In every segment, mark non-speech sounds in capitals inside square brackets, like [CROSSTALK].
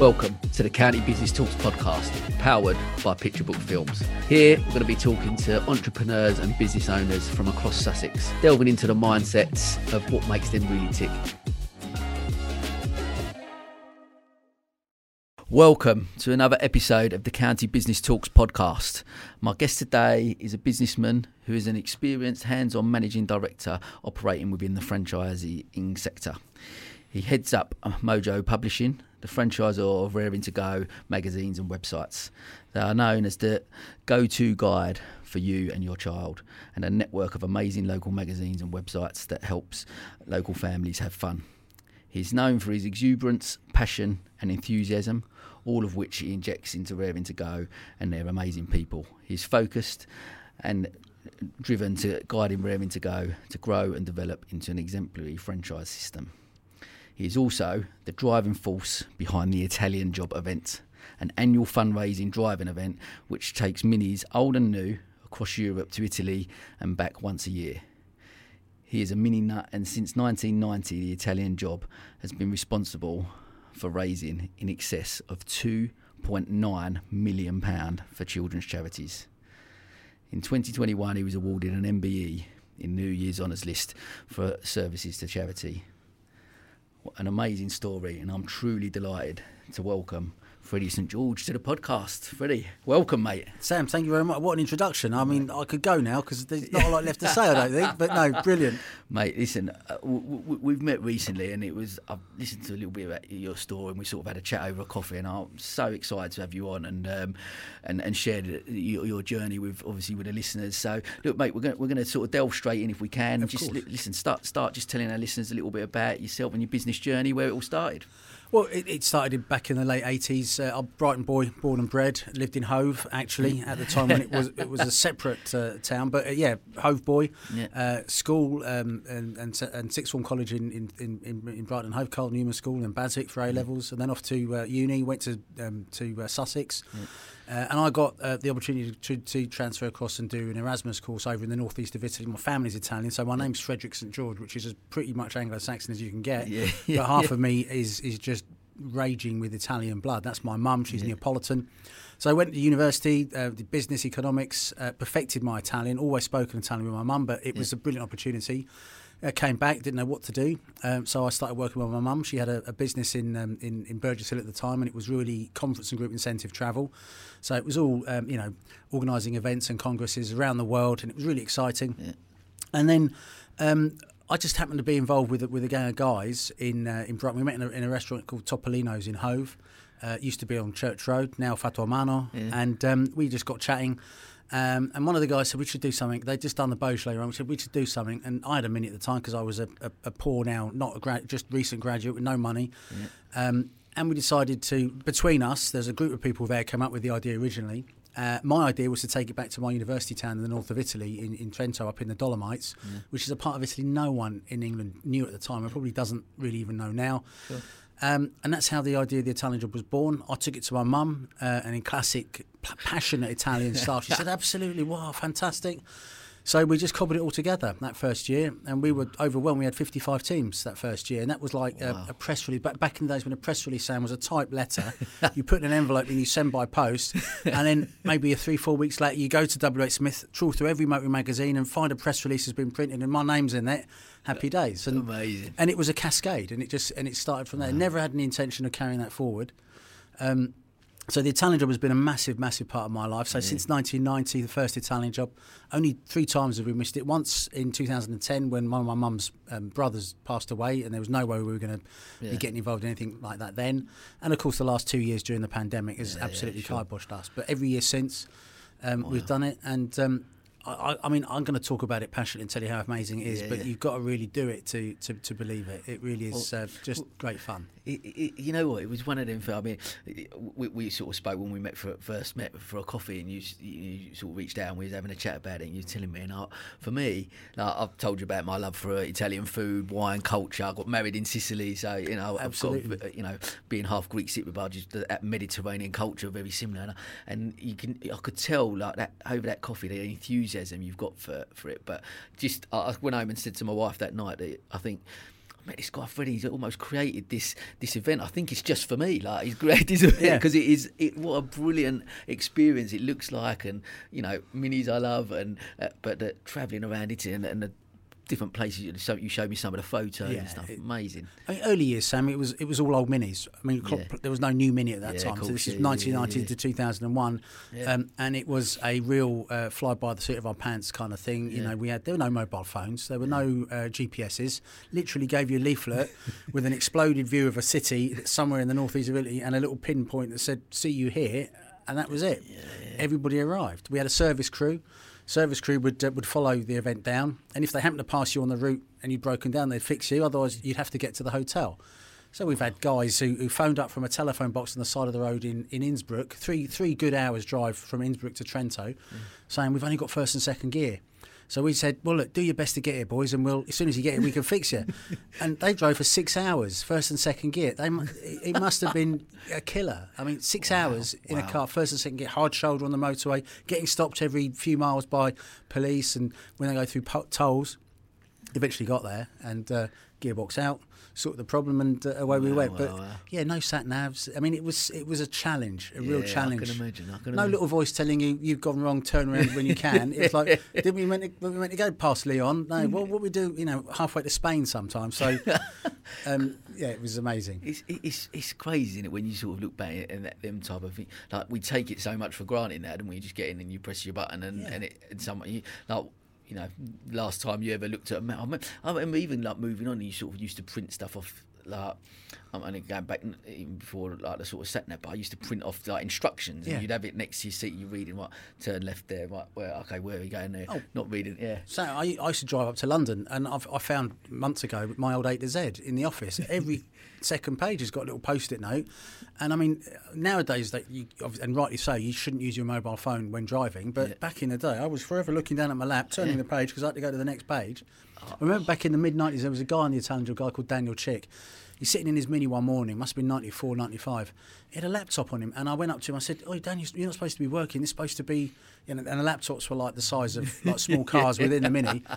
Welcome to the County Business Talks podcast, powered by Picture Book Films. Here, we're going to be talking to entrepreneurs and business owners from across Sussex, delving into the mindsets of what makes them really tick. Welcome to another episode of the County Business Talks podcast. My guest today is a businessman who is an experienced hands on managing director operating within the franchising sector. He heads up Mojo Publishing, the franchisor of Raring to Go magazines and websites. They are known as the go to guide for you and your child, and a network of amazing local magazines and websites that helps local families have fun. He's known for his exuberance, passion, and enthusiasm, all of which he injects into Raring to Go and their amazing people. He's focused and driven to guiding Raring to Go to grow and develop into an exemplary franchise system. He is also the driving force behind the Italian Job event, an annual fundraising driving event which takes minis old and new across Europe to Italy and back once a year. He is a mini nut, and since 1990, the Italian Job has been responsible for raising in excess of 2.9 million pound for children's charities. In 2021, he was awarded an MBE in New Year's Honours List for services to charity an amazing story, and I'm truly delighted to welcome Freddie St George to the podcast. Freddie, welcome, mate. Sam, thank you very much. What an introduction. I mean, I could go now because there's not a lot left to say, I don't think. But no, [LAUGHS] brilliant. Mate, listen, uh, w- w- we've met recently and it was, I've listened to a little bit about your story and we sort of had a chat over a coffee and I'm so excited to have you on and um, and, and shared your, your, journey with, obviously, with the listeners. So, look, mate, we're going we're gonna sort of delve straight in if we can. Of just course. listen, start, start just telling our listeners a little bit about yourself and your business journey, where it all started. Well, it, it started back in the late eighties. Uh, I'm Brighton boy, born and bred. Lived in Hove actually at the time when it was it was a separate uh, town. But uh, yeah, Hove boy. Yeah. Uh, school um, and, and and sixth form college in in, in, in Brighton Hove, Cardinal Newman School and BHASVIC for A levels, and then off to uh, uni. Went to um, to uh, Sussex. Yeah. Uh, and I got uh, the opportunity to, to transfer across and do an Erasmus course over in the northeast of Italy. My family's Italian, so my name's Frederick St George, which is as pretty much Anglo-Saxon as you can get. Yeah, [LAUGHS] yeah, but half yeah. of me is is just raging with Italian blood. That's my mum. She's. Neapolitan. So I went to university, uh, did business economics, uh, perfected my Italian. Always spoken Italian with my mum, but it was a brilliant opportunity. I came back, didn't know what to do, um, so I started working with my mum. She had a, a business in, um, in in Burgess Hill at the time, and it was really conference and group incentive travel. So it was all um, you know, organising events and congresses around the world, and it was really exciting. Yeah. And then um, I just happened to be involved with with a gang of guys in uh, in Brighton. We met in a, in a restaurant called Topolino's in Hove. Uh, used to be on Church Road, now Fatto Mano, Yeah. and um, we just got chatting. Um, and one of the guys said we should do something. They'd just done the Beaujolais run. We said we should do something. And I had a minute at the time because I was a, a, a poor now, not a grad, just recent graduate with no money. Um, and we decided to, between us, there's a group of people there came up with the idea originally. Uh, my idea was to take it back to my university town in the north of Italy, in, in Trento, up in the Dolomites, which is a part of Italy no one in England knew at the time and probably doesn't really even know now. Um, and that's how the idea of the Italian job was born. I took it to my mum, uh, and in classic p- passionate Italian style, she said, "Absolutely, wow, fantastic." So we just cobbled it all together that first year, and we were overwhelmed. We had 55 teams that first year, and that was like a, a press release. Back, back in the days when a press release, Sam, was a typed letter, [LAUGHS] you put in an envelope and you send by post, and then maybe a three, four weeks later, you go to WH Smith, trawl through every motor magazine, and find a press release has been printed, and my name's in it. Happy days. And, Amazing. and it was a cascade, and it just and it started from there. Never had any intention of carrying that forward. Um, so the Italian job has been a massive, massive part of my life. So since 1990, the first Italian job, only three times have we missed it. Once in 2010 when one of my mum's um, brothers passed away, and there was no way we were going to Yeah. be getting involved in anything like that then. And of course, the last two years during the pandemic has Yeah, yeah, absolutely sure. kiboshed us. But every year since, um, we've done it, and. Um, I, I- mean, I'm going to talk about it passionately and tell you how amazing it is, Yeah, but yeah. you've got to really do it to, to, to believe it. It really is uh, just great fun. It, it, you know what? It was one of them. I mean, we, we sort of spoke when we met for first met for a coffee, and you, you sort of reached out and we was having a chat about it. And you were telling me, and I, for me, like, I've told you about my love for uh, Italian food, wine, culture. I got married in Sicily, so you know, I've Absolutely. got, you know, being half Greek, Cypriot, just that Mediterranean culture very similar. And, I- and you can, I could tell like that over that coffee, the enthusiasm you've got for for it. But just I went home and said to my wife that night that I think met this guy Freddie. He's almost created this this event. I think it's just for me. Like he's created this event Yeah. because it is it, what a brilliant experience it looks like, and you know minis I love, and uh, but uh, travelling around it and, and the different places. You, so you showed me some of the photos Yeah, and stuff. it- Amazing. I mean, early years, Sam, it was it was all old minis. I mean, clock- Yeah. there was no new mini at that Yeah, time. so this is yeah, yeah, 1990 yeah, to 2001, Yeah. um, and it was a real uh, fly by the seat of our pants kind of thing. You know, we had there were no mobile phones, there were no uh, GPSs. Literally gave you a leaflet [LAUGHS] with an exploded view of a city somewhere in the northeast of Italy and a little pinpoint that said "See you here," and that was it. Everybody arrived. We had a service crew. Service crew would uh, would follow the event down, and if they happened to pass you on the route and you'd broken down, they'd fix you. Otherwise, you'd have to get to the hotel. So we've had guys who, who phoned up from a telephone box on the side of the road in, in Innsbruck, three three good hours drive from Innsbruck to Trento, saying we've only got first and second gear. So we said, well, look, do your best to get here, boys, and we'll as soon as you get here, we can fix you. [LAUGHS] and they drove for six hours, first and second gear. They, it must have been a killer. I mean, six hours in a car, first and second gear, hard shoulder on the motorway, getting stopped every few miles by police, and when they go through tolls, eventually got there and uh, gearbox out, sorted the problem, and uh, away we went. wow, But wow. yeah, no sat navs. I mean, it was it was a challenge, a real Yeah, I challenge. can imagine, I can no imagine. little voice telling you you've gone wrong. Turn around when you can. It's like [LAUGHS] did we meant to, we meant to go past Leon? No. Well, what we do, you know, halfway to Spain sometimes. So [LAUGHS] um, yeah, it was amazing. It's it's it's crazy, isn't it, when you sort of look back at that, them type of thing. Like we take it so much for granted now, don't we? You just get in and you press your button and, Yeah. and it and someone you like you know last time you ever looked at a map. I remember, even like moving on, you sort of used to print stuff off like. Um, I'm only going back even before like the sort of sat nav, but I used to print off like instructions, Yeah. and you'd have it next to your seat. You're reading what turn left there, right? Where okay, where are we going there? Oh. Not reading, yeah. So I, I used to drive up to London, and I've, I found months ago my old A to Z in the office. Every [LAUGHS] second page has got a little post-it note, and I mean nowadays that you and rightly so, you shouldn't use your mobile phone when driving. But Yeah. back in the day, I was forever looking down at my lap, turning the page because I had to go to the next page. I remember back in the mid '90s, there was a guy on the Italian a guy called Daniel Chick. He's sitting in his Mini one morning, must have been 94, 95. He had a laptop on him, and I went up to him. I said, "Oh, Daniel, you're not supposed to be working. This is supposed to be." You know, and the laptops were like the size of like [LAUGHS] small cars within the Mini. [LAUGHS]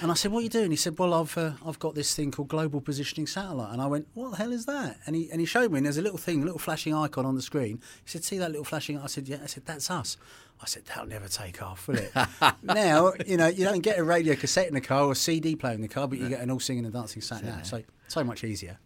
And I said, "What are you doing?" He said, "Well, I've uh, I've got this thing called Global Positioning Satellite." And I went, "What the hell is that?" And he and he showed me. And there's a little thing, a little flashing icon on the screen. He said, "See that little flashing?" I said, "Yeah." I said, "That's us." I said, "That'll never take off, will it?" [LAUGHS] now, you know, you don't get a radio cassette in the car or a CD player in the car, but you get an all singing and dancing sat nav. So so much easier.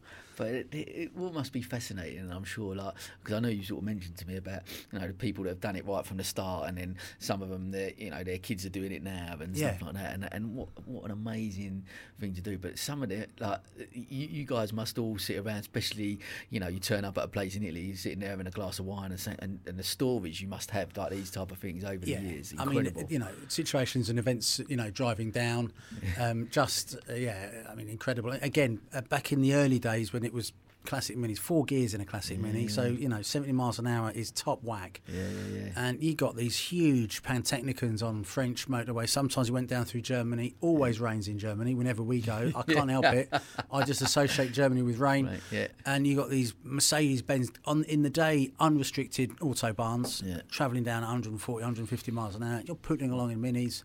But it, it, must be fascinating, I'm sure, like, because I know you sort of mentioned to me about, you know, the people that have done it right from the start, and then some of them, their, you know, their kids are doing it now and stuff like that, and and what what an amazing thing to do. But some of it, like, you, you guys must all sit around, especially, you know, you turn up at a place in Italy, you're sitting there having a glass of wine, and saying, and, and the stories you must have, like these type of things over the years, I incredible. mean, you know, situations and events, you know, driving down, [LAUGHS] um, just uh, yeah, I mean, incredible. Again, uh, back in the early days when it was classic minis, four gears in a classic mini, so you know, seventy miles an hour is top whack. yeah, yeah, yeah. And you got these huge Pantechnicons on French motorways. Sometimes you went down through Germany. Always rains in Germany whenever we go. I [LAUGHS] can't help it. I just associate Germany with rain. Right, yeah. And you got these Mercedes Benz on in the day unrestricted autobahns Yeah. travelling down 140, 150 miles an hour. You're putting along in minis.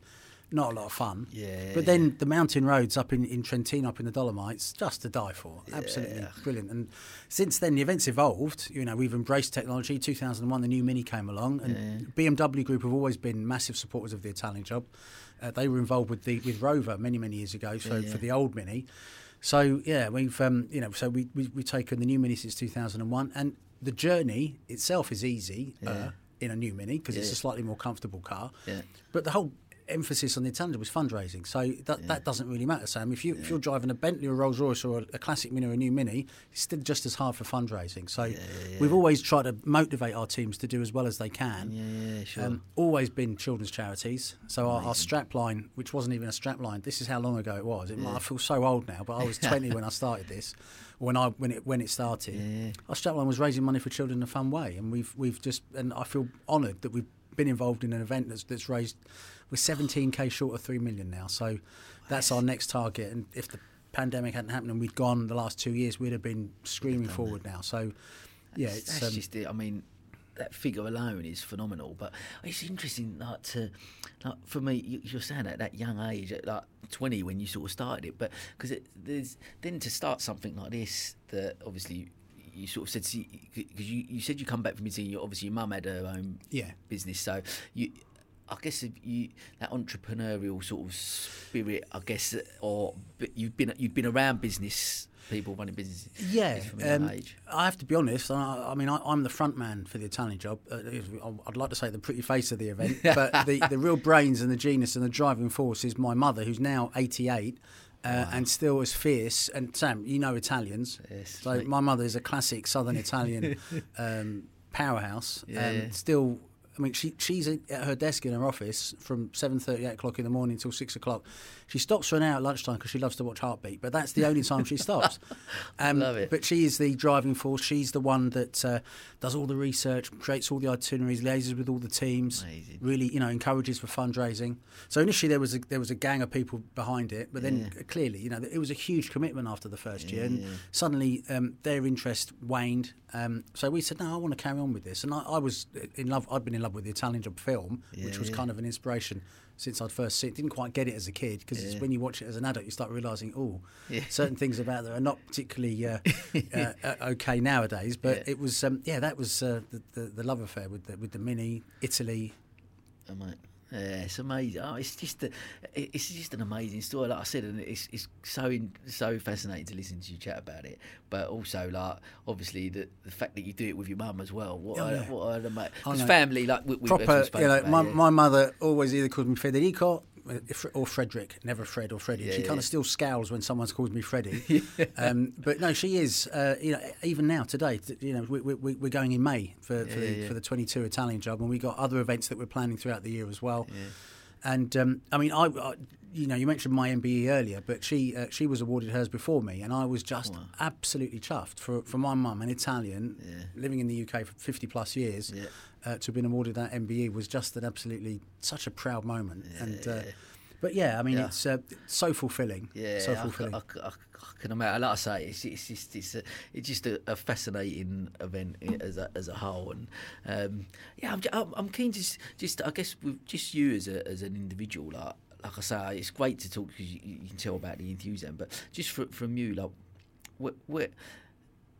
Not a lot of fun. Yeah. But then the mountain roads up in, in Trentino, up in the Dolomites, just to die for. Absolutely brilliant. And since then, the events evolved. You know, we've embraced technology. 2001, the new Mini came along, and BMW Group have always been massive supporters of the Italian job. Uh, they were involved with the with Rover many many years ago, so Yeah, yeah. for the old Mini. So yeah, we've um, you know, so we, we we've taken the new Mini since 2001, and the journey itself is easy uh, in a new Mini because it's a slightly more comfortable car. Yeah. But the whole emphasis on the was fundraising, so that, that doesn't really matter, Sam. If you if you're driving a Bentley or a Rolls Royce or a, a classic Mini or a new Mini, it's still just as hard for fundraising. So we've always tried to motivate our teams to do as well as they can. yeah, yeah, sure. Um, always been children's charities. So our, our strap line, which wasn't even a strap line, this is how long ago it was. It, might I feel so old now, but I was [LAUGHS] 20 when I started this. When I when it when it started, Yeah. our strap line was raising money for children in a fun way, and we've we've just and I feel honoured that we've been involved in an event that's that's raised. We're 17k short of three million now, so that's our next target. And if the pandemic hadn't happened and we'd gone the last two years, we'd have been screaming forward now. So yeah, it's that's um, just it. I mean, that figure alone is phenomenal. But it's interesting, like to, like for me, you, you're saying at that young age, at like 20 when you sort of started it, but because there's then to start something like this that obviously you sort of said because you, you said you come back from Italy. Obviously, your mum had her own Yeah. business, so you. I guess if you that entrepreneurial sort of spirit, I guess, or you've been you've been around business people running businesses. Yeah, from um, age. I have to be honest. I, I mean, I, I'm the front man for the Italian job. Uh, I'd like to say the pretty face of the event, [LAUGHS] but the, the real brains and the genius and the driving force is my mother, who's now 88. Uh, And still as fierce. And Sam, you know Italians. Yes, so mate. my mother is a classic Southern Italian [LAUGHS] um, powerhouse. Yeah, yeah. Still, I mean, she she's at her desk in her office from seven thirty, eight o'clock in the morning till six o'clock. She stops for an hour at lunchtime because she loves to watch Heartbeat, but that's the only time she stops. [LAUGHS] Um, Love it. But she is the driving force. She's the one that uh, does all the research, creates all the itineraries, liaises with all the teams. Amazing. Really, you know, encourages for fundraising. So initially there was a, there was a gang of people behind it, but then Yeah. clearly, you know, it was a huge commitment after the first year, and suddenly um, their interest waned. Um, so we said, no, I want to carry on with this, and I, I was in love. I'd been in love with the Italian Job film, which was yeah. kind of an inspiration since I'd first seen it. Didn't quite get it as a kid because it's Yeah. when you watch it as an adult, you start realizing, oh, Yeah. certain things about that are not particularly uh, [LAUGHS] uh, uh, okay nowadays. But Yeah. it was, um, yeah, that was uh, the, the the love affair with the with the Mini, Italy. Oh, mate. Yeah, it's amazing. Oh, it's just a, it's just an amazing story. Like I said, and it's it's so in, so fascinating to listen to you chat about it. But also, like obviously, the the fact that you do it with your mum as well. What Oh, yeah. what I I because family like we, proper. You know, my, my mother always either called me Federico or Frederick, never Fred or Freddie. Yeah, she kind of still scowls when someone's called me Freddie. [LAUGHS] um, but no, she is. Uh, you know, even now today, you know, we, we, we- we're going in May for, for, Yeah, the, yeah. for the 22 Italian job, and we got other events that we're planning throughout the year as well. And um, I mean, I, I, you know, you mentioned my MBE earlier, but she uh, she was awarded hers before me, and I was just absolutely chuffed for for my mum, an Italian, living in the UK for 50 plus years, Yeah. Uh, to have been awarded that MBE was just an absolutely such a proud moment. And uh, but yeah, I mean, Yeah. it's uh, so fulfilling. Yeah, so I c- fulfilling. I can imagine. Like I say, it's, it's just it's a, it's just a, a fascinating event as a, as a whole, and um, yeah, I'm, I'm, I'm keen to s- just I guess with just you as a, as an individual, like like I say, it's great to talk because you, you can tell about the enthusiasm, but just fr- from you, like what what.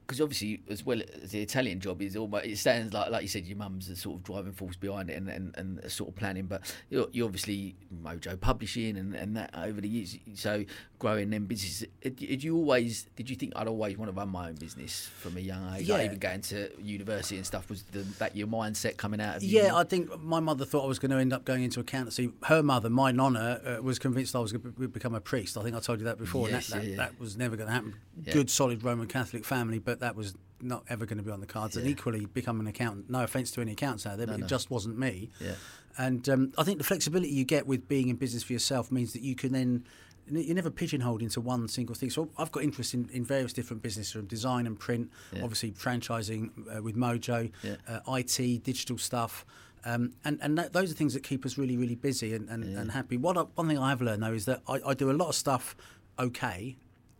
Because obviously, as well as the Italian job is almost, it sounds like, like you said, your mum's the sort of driving force behind it and, and, and sort of planning. But you're, you're obviously Mojo Publishing and, and that over the years. So growing them businesses, did did you always, did you think I'd always want to run my own business from a young age? Like Yeah. even going to university and stuff, was the, that your mindset coming out of you? Yeah, I think my mother thought I was going to end up going into accountancy. Her mother, my nonna, uh, was convinced I was going to become a priest. I think I told you that before. Yes, that, that, yeah, yeah. that was never going to happen. Yeah. Good, solid Roman Catholic family, but that was not ever going to be on the cards. And equally, become an accountant. No offence to any accountants out there, but no. it just wasn't me. Yeah. And um, I think the flexibility you get with being in business for yourself means that you can then. You're never pigeonholed into one single thing. So I've got interest in, in various different businesses, from design and print, Yeah. obviously franchising uh, with Mojo, Yeah. uh, IT, digital stuff. Um, and and that, those are things that keep us really, really busy and, and, and happy. What I, one thing I have learned though is that I, I do a lot of stuff okay,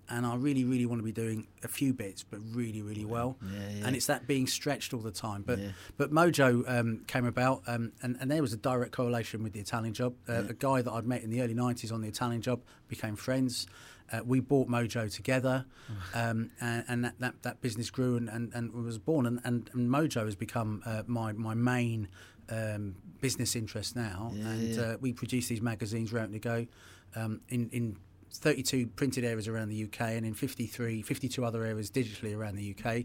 and I really, really want to be doing a few bits, but really, really well. Yeah, yeah. And it's that being stretched all the time. But Yeah. but Mojo um, came about, um, and, and there was a direct correlation with the Italian job. Uh, A guy that I'd met in the early 90s on the Italian job became friends. Uh, we bought Mojo together, [SIGHS] um, and, and that, that, that business grew and, and, and was born. And, and, and Mojo has become uh, my, my main um, business interest now. And. Uh, we produce these magazines Raring to Go um, in, in 32 printed areas around the UK and in 53, 52 other areas digitally around the UK.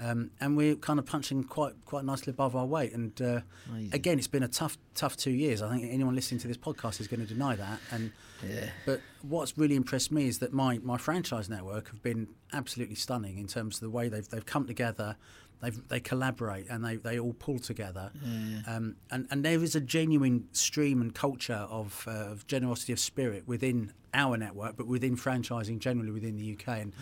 Um, and we're kind of punching quite quite nicely above our weight. And uh, again, it's been a tough tough two years. I think anyone listening to this podcast is going to deny that. And Yeah. but what's really impressed me is that my, my franchise network have been absolutely stunning in terms of the way they've they've come together. They've, they collaborate and they, they all pull together, um, and and there is a genuine stream and culture of, uh, of generosity of spirit within our network, but within franchising generally within the UK. And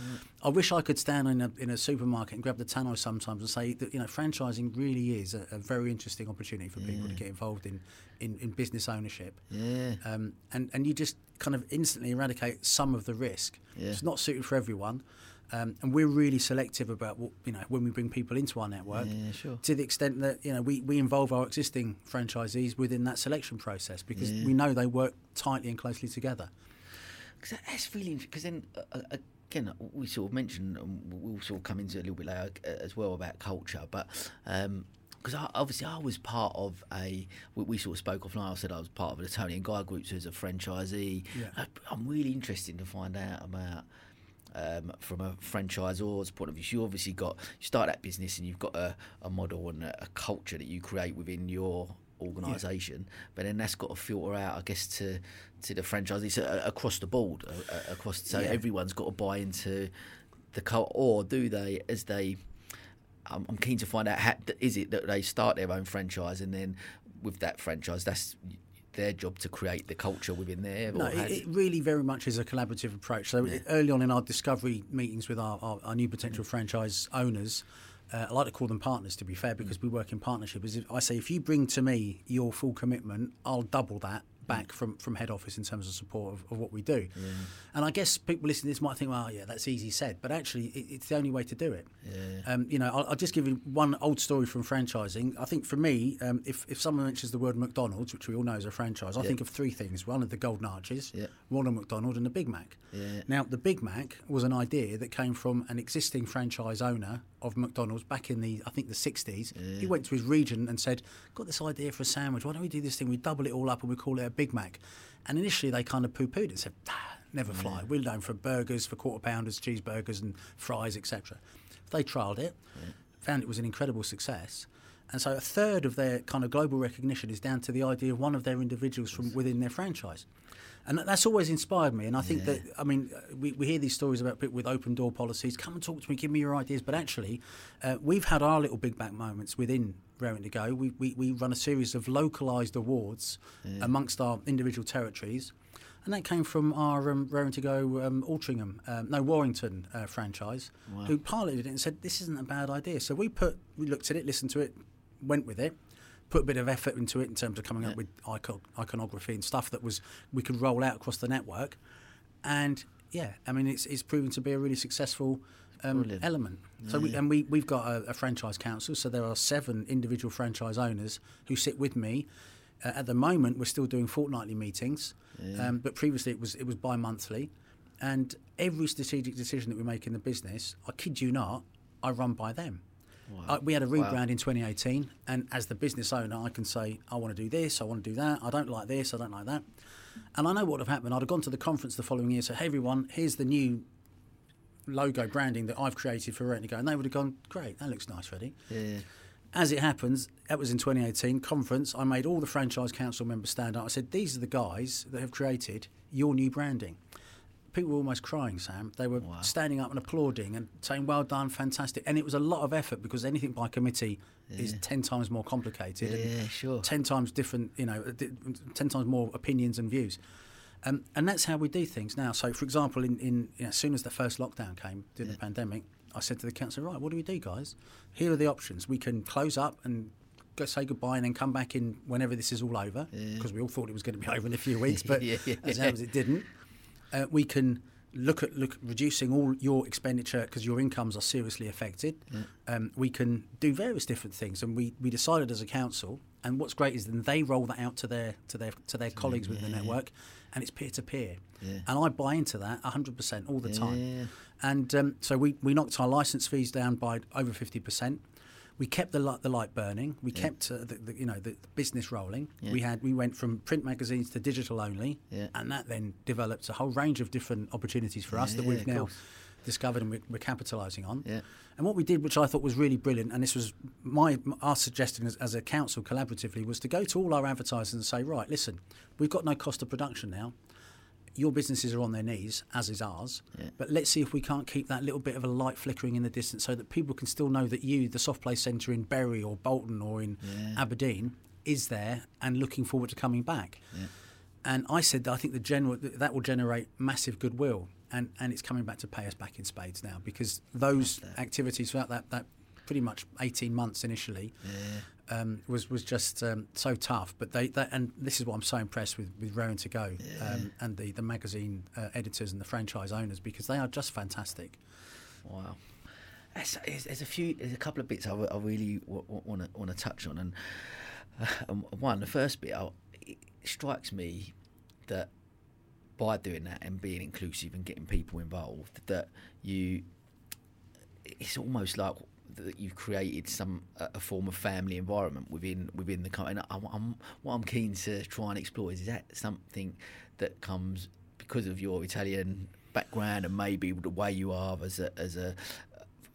I wish I could stand in a, in a supermarket and grab the tannoy sometimes and say that you know franchising really is a, a very interesting opportunity for people to get involved in, in, in business ownership Yeah. um, and and you just kind of instantly eradicate some of the risk. Yeah. It's not suited for everyone, Um, and we're really selective about what, you know when we bring people into our network. Yeah, sure. To the extent that you know we, we involve our existing franchisees within that selection process because we know they work tightly and closely together. Because that's really because then uh, uh, again we sort of mentioned and we'll sort of come into it a little bit later uh, as well about culture, but. Um, because obviously I was part of a, we, we, sort of spoke offline. I said I was part of the Toni and Guy groups as a franchisee. Yeah. I, I'm really interested to find out about um, from a franchisor's point of view. So you obviously got you start that business and you've got a, a model and a, a culture that you create within your organisation, but then that's got to filter out, I guess, to to the franchisees uh, across the board, uh, uh, across. So Yeah. everyone's got to buy into the cult, or do they, as they? I'm, I'm keen to find out. How, is it that they start their own franchise and then with that franchise, that's their job to create the culture within there? No, or it, it really very much is a collaborative approach. So early on in our discovery meetings with our, our, our new potential franchise owners, uh, I like to call them partners to be fair because we work in partnership. Is if I say if you bring to me your full commitment, I'll double that back from, from head office in terms of support of, of what we do. And I guess people listening to this might think, well, yeah, that's easy said, but actually it, it's the only way to do it. Um, you know, I'll, I'll just give you one old story from franchising. I think for me, um, if, if someone mentions the word McDonald's, which we all know is a franchise, I think of three things. One of the Golden Arches, Yeah. Ronald McDonald, and the Big Mac. Yeah. Now, the Big Mac was an idea that came from an existing franchise owner of McDonald's back in the, I think, the 60s. He went to his region and said, Got this idea for a sandwich. Why don't we do this thing? We double it all up and we call it a Big Mac. And initially, they kind of poo pooed it and said, ah, Never fly. We're known for burgers, for quarter pounders, cheeseburgers, and fries, etc. They trialled it, found it was an incredible success. And so a third of their kind of global recognition is down to the idea of one of their individuals from within their franchise. And that's always inspired me. And I think that, I mean, uh, we, we hear these stories about people with open door policies. Come and talk to me, give me your ideas. But actually, uh, we've had our little Big Mac moments within Raring to Go. We, we, we run a series of localised awards amongst our individual territories. And that came from our um, Raring to Go um, Altrincham, um, no, Warrington uh, franchise, who piloted it and said, this isn't a bad idea. So we put, we looked at it, listened to it, went with it, put a bit of effort into it in terms of coming up with icon, iconography and stuff that was we could roll out across the network. And yeah, I mean, it's, it's proven to be a really successful um, element. So we, and we we've got a, a franchise council. So there are seven individual franchise owners who sit with me. Uh, at the moment, we're still doing fortnightly meetings, um, but previously it was it was bi-monthly. And every strategic decision that we make in the business, I kid you not, I run by them. Uh, we had a rebrand in 2018, and as the business owner, I can say, I want to do this, I want to do that, I don't like this, I don't like that. And I know what would have happened. I'd have gone to the conference the following year, say, hey, everyone, here's the new logo branding that I've created for Raring to Go. And they would have gone, great, that looks nice, Freddie. yeah. As it happens, that was in 2018 conference. I made all the franchise council members stand up. I said, "These are the guys that have created your new branding." People were almost crying, Sam. They were standing up and applauding and saying, "Well done, fantastic!" And it was a lot of effort because anything by committee is ten times more complicated. and Yeah, sure. Ten times different, you know, ten times more opinions and views. Um, and that's how we do things now. So, for example, in, in you know, as soon as the first lockdown came during the pandemic, I said to the council, right, what do we do, guys? Here are the options. We can close up and go say goodbye and then come back in whenever this is all over, because we all thought it was going to be [LAUGHS] over in a few weeks, [LAUGHS] but Yeah, yeah. as it happens, it didn't. Uh, we can look at look reducing all your expenditure because your incomes are seriously affected. Um, we can do various different things, and we, we decided as a council. And what's great is then they roll that out to their to their to their colleagues within the network, and it's peer to peer. And I buy into that 100% all the time. And um, so we, we knocked our license fees down by over 50%. We kept the light, the light burning. We kept uh, the, the, you know the, the business rolling. We had we went from print magazines to digital only, Yeah. and that then developed a whole range of different opportunities for us that Yeah, we've now course. discovered and we're, we're capitalising on. Yeah. And what we did, which I thought was really brilliant, and this was my our suggestion as, as a council collaboratively, was to go to all our advertisers and say, right, listen, we've got no cost of production now. Your businesses are on their knees, as is ours. Yeah. But let's see if we can't keep that little bit of a light flickering in the distance so that people can still know that you, the soft play centre in Bury or Bolton or in Aberdeen, is there and looking forward to coming back. And I said that I think the general that will generate massive goodwill, and, and it's coming back to pay us back in spades now because those activities throughout that, that pretty much eighteen months initially um, was was just um, so tough. But they that, and this is what I'm so impressed with with Raring to Go um, and the the magazine uh, editors and the franchise owners because they are just fantastic. Wow. There's, there's a few, there's a couple of bits I, I really want to want to touch on, and uh, one, the first bit, I, it strikes me that by doing that and being inclusive and getting people involved, that you, it's almost like that you've created some a form of family environment within within the company. And I'm, what I'm keen to try and explore is, is that something that comes because of your Italian background and maybe the way you are as a as a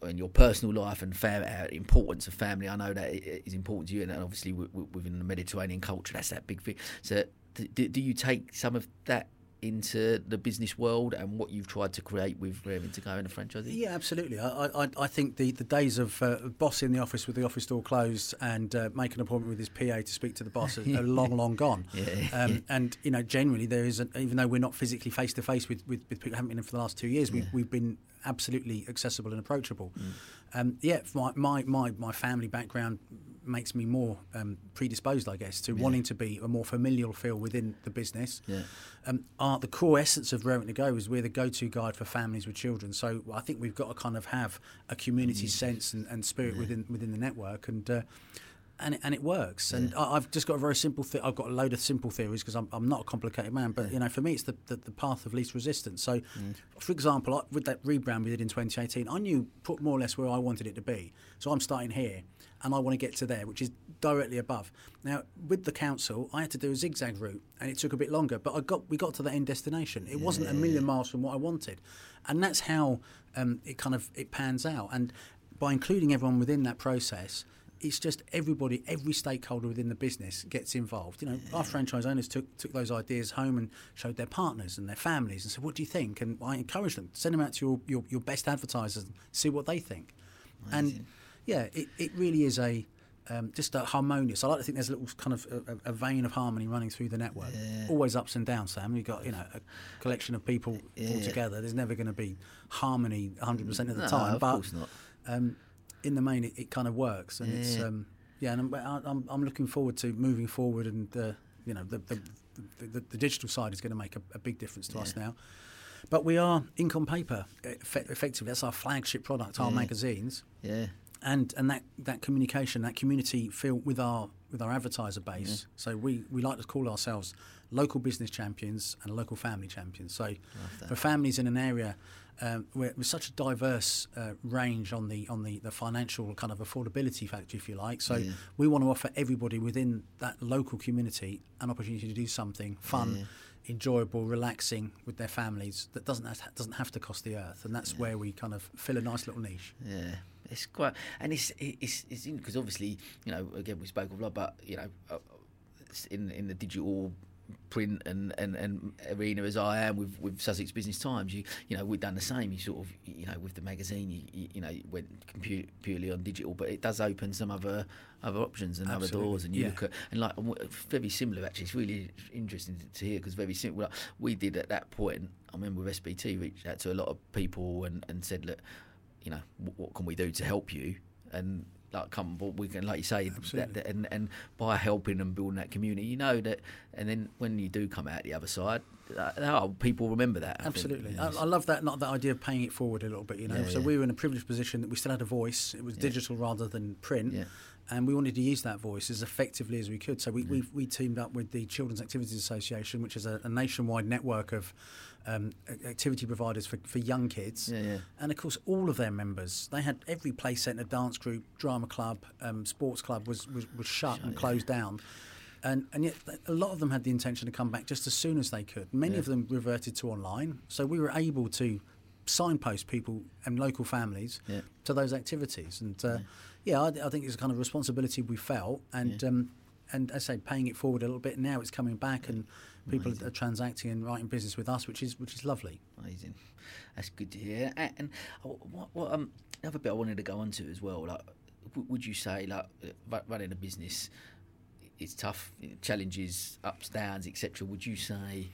in your personal life and fam- uh, importance of family. I know that is important to you, and obviously within the Mediterranean culture, that's that big thing. So, do, do you take some of that into the business world and what you've tried to create with Raring to Go and the franchise? Yeah, absolutely. I, I, I think the, the days of uh, boss in the office with the office door closed and uh, make an appointment with his PA to speak to the boss are, are long, long gone. [LAUGHS] Yeah, um. And you know, generally there is, an, even though we're not physically face to face with with people, haven't been in for the last two years, we've, we've been absolutely accessible and approachable. Mm. Um, yeah, my, my, my, my family background makes me more um, predisposed, I guess, to yeah. wanting to be a more familial feel within the business. Yeah. Um, our, the core essence of Raring to Go is we're the go-to guide for families with children. So I think we've got to kind of have a community mm. sense and, and spirit yeah. within within the network, and uh, and it, and it works. And I, have just got a very simple. Th- I've got a load of simple theories because I'm, I'm not a complicated man. But you know, for me, it's the, the, the path of least resistance. So, mm. for example, with that rebrand we did in 2018, I knew put more or less where I wanted it to be. So I'm starting here, and I want to get to there, which is directly above. Now, with the council, I had to do a zigzag route, and it took a bit longer. But I got we got to the end destination. It yeah. wasn't a million miles from what I wanted, and that's how um, it kind of it pans out. And by including everyone within that process it's just everybody, every stakeholder within the business gets involved. You know, our franchise owners took took those ideas home and showed their partners and their families and said, "What do you think?" And I encourage them, send them out to your your, your best advertisers, and see what they think. Amazing. And yeah, it, it really is a um, just a harmonious. I like to think there's a little kind of a, a vein of harmony running through the network. Yeah. Always ups and downs, Sam. You've got you know a collection of people yeah. all together. There's never going to be harmony 100 percent of the no, time. Of but course not. Um, in the main, it, it kind of works, and yeah. it's um, yeah, and I'm, I'm, I'm looking forward to moving forward, and uh, you know the the, the the, digital side is going to make a, a, big difference to yeah. us now. But we are ink on paper, effectively. That's our flagship product, our yeah. magazines. Yeah. And and that, that communication, that community feel with our with our advertiser base. So we, we like to call ourselves local business champions and local family champions. So for families in an area um, we're, we're, such a diverse uh, range on the on the, the financial kind of affordability factor, if you like. So yeah. we want to offer everybody within that local community an opportunity to do something fun. Yeah. Enjoyable, relaxing with their families that doesn't have, doesn't have to cost the earth, and that's Yeah. where we kind of fill a nice little niche. Yeah, it's quite, and it's it's it's because obviously you know again we spoke of a lot, but you know uh, in in the digital print and, and, and arena as I am with, with Sussex Business Times, you you know we've done the same. You sort of you know with the magazine, you you, you know went compu- purely on digital, but it does open some other other options and Absolutely. other doors. And you Yeah. look at and like very similar actually. It's really interesting to hear because very. Like, we did at that point. I remember with SBT reached out to a lot of people and, and said, look, you know, what, what can we do to help you? And like come but we can like you say that, that, and and by helping and building that community you know that and then when you do come out the other side uh, oh, people remember that I. Absolutely, Yes. I, I love that. Not that idea of paying it forward a little bit. You know, Yeah, so yeah. we were in a privileged position that we still had a voice. It was Yeah. digital rather than print. And we wanted to use that voice as effectively as we could. So we, we, we teamed up with the Children's Activities Association, which is a, a nationwide network of um, activity providers for, for young kids. yeah yeah And of course, all of their members, they had every play centre, dance group, drama club, um, sports club was, was, was shut and yeah. closed down. And, and yet, a lot of them had the intention to come back just as soon as they could. Many of them reverted to online. So we were able to signpost people and local families to those activities. And uh, yeah, I, I think it's a kind of responsibility we felt. And, um, and as I say, paying it forward a little bit. Now it's coming back and people Amazing. are transacting and writing business with us, which is, which is lovely. Amazing. That's good to hear. And uh, what, what um, another bit I wanted to go on to as well. Like, w- would you say like uh, running a business, it's tough, challenges, ups, downs, etc. Would you say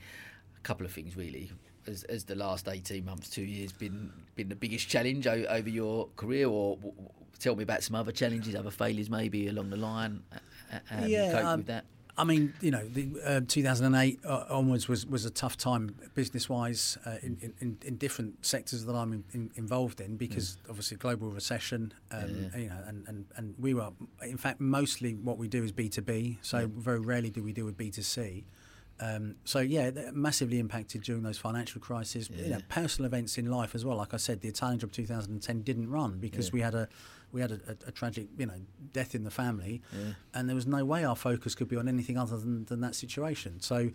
a couple of things really? Has, has the last eighteen months, two years been been the biggest challenge o- over your career, or w- tell me about some other challenges, other failures maybe along the line? Uh, coped um, with that? I mean, you know, the uh, 2008 uh, onwards was, was a tough time business wise uh, in, in, in different sectors that I'm in, in, involved in because yeah. obviously global recession, um, yeah. you know, and, and, and we were, in fact, mostly what we do is B2B, so yeah. very rarely do we deal with B2C. Um, so yeah, massively impacted during those financial crises. You know, personal events in life as well. Like I said, the Italian Job 2010 didn't run because we had a we had a, a, a, tragic, you know, death in the family, yeah. and there was no way our focus could be on anything other than, than that situation. So,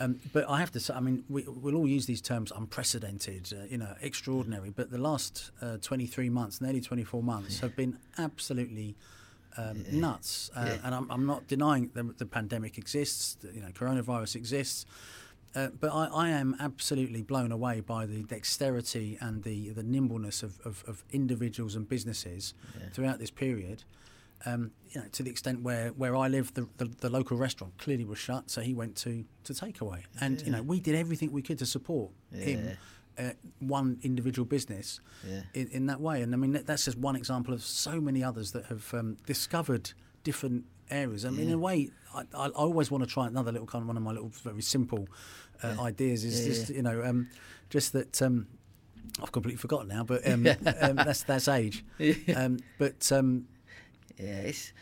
um, but I have to say, I mean, we, will all use these terms unprecedented, uh, you know, extraordinary, but the last uh, 23 months, nearly 24 months, yeah. have been absolutely. Um, yeah. nuts, uh, and I'm, I'm, not denying the, the pandemic exists. You know, coronavirus exists, uh, but I, I, am absolutely blown away by the dexterity and the, the nimbleness of, of, of individuals and businesses yeah. throughout this period. Um, you know, to the extent where, where I live, the, the, the, local restaurant clearly was shut, so he went to, to takeaway. And, yeah. you know, we did everything we could to support yeah. him, uh, one individual business, in, in, that way. And I mean, that's just one example of so many others that have um, discovered different areas. I mean, in a way, I, I, always want to try another little kind of one of my little very simple uh, ideas is just you know um, just that um, I've completely forgotten now, but um, [LAUGHS] um that's that's age. Um, but um, yeah, it's.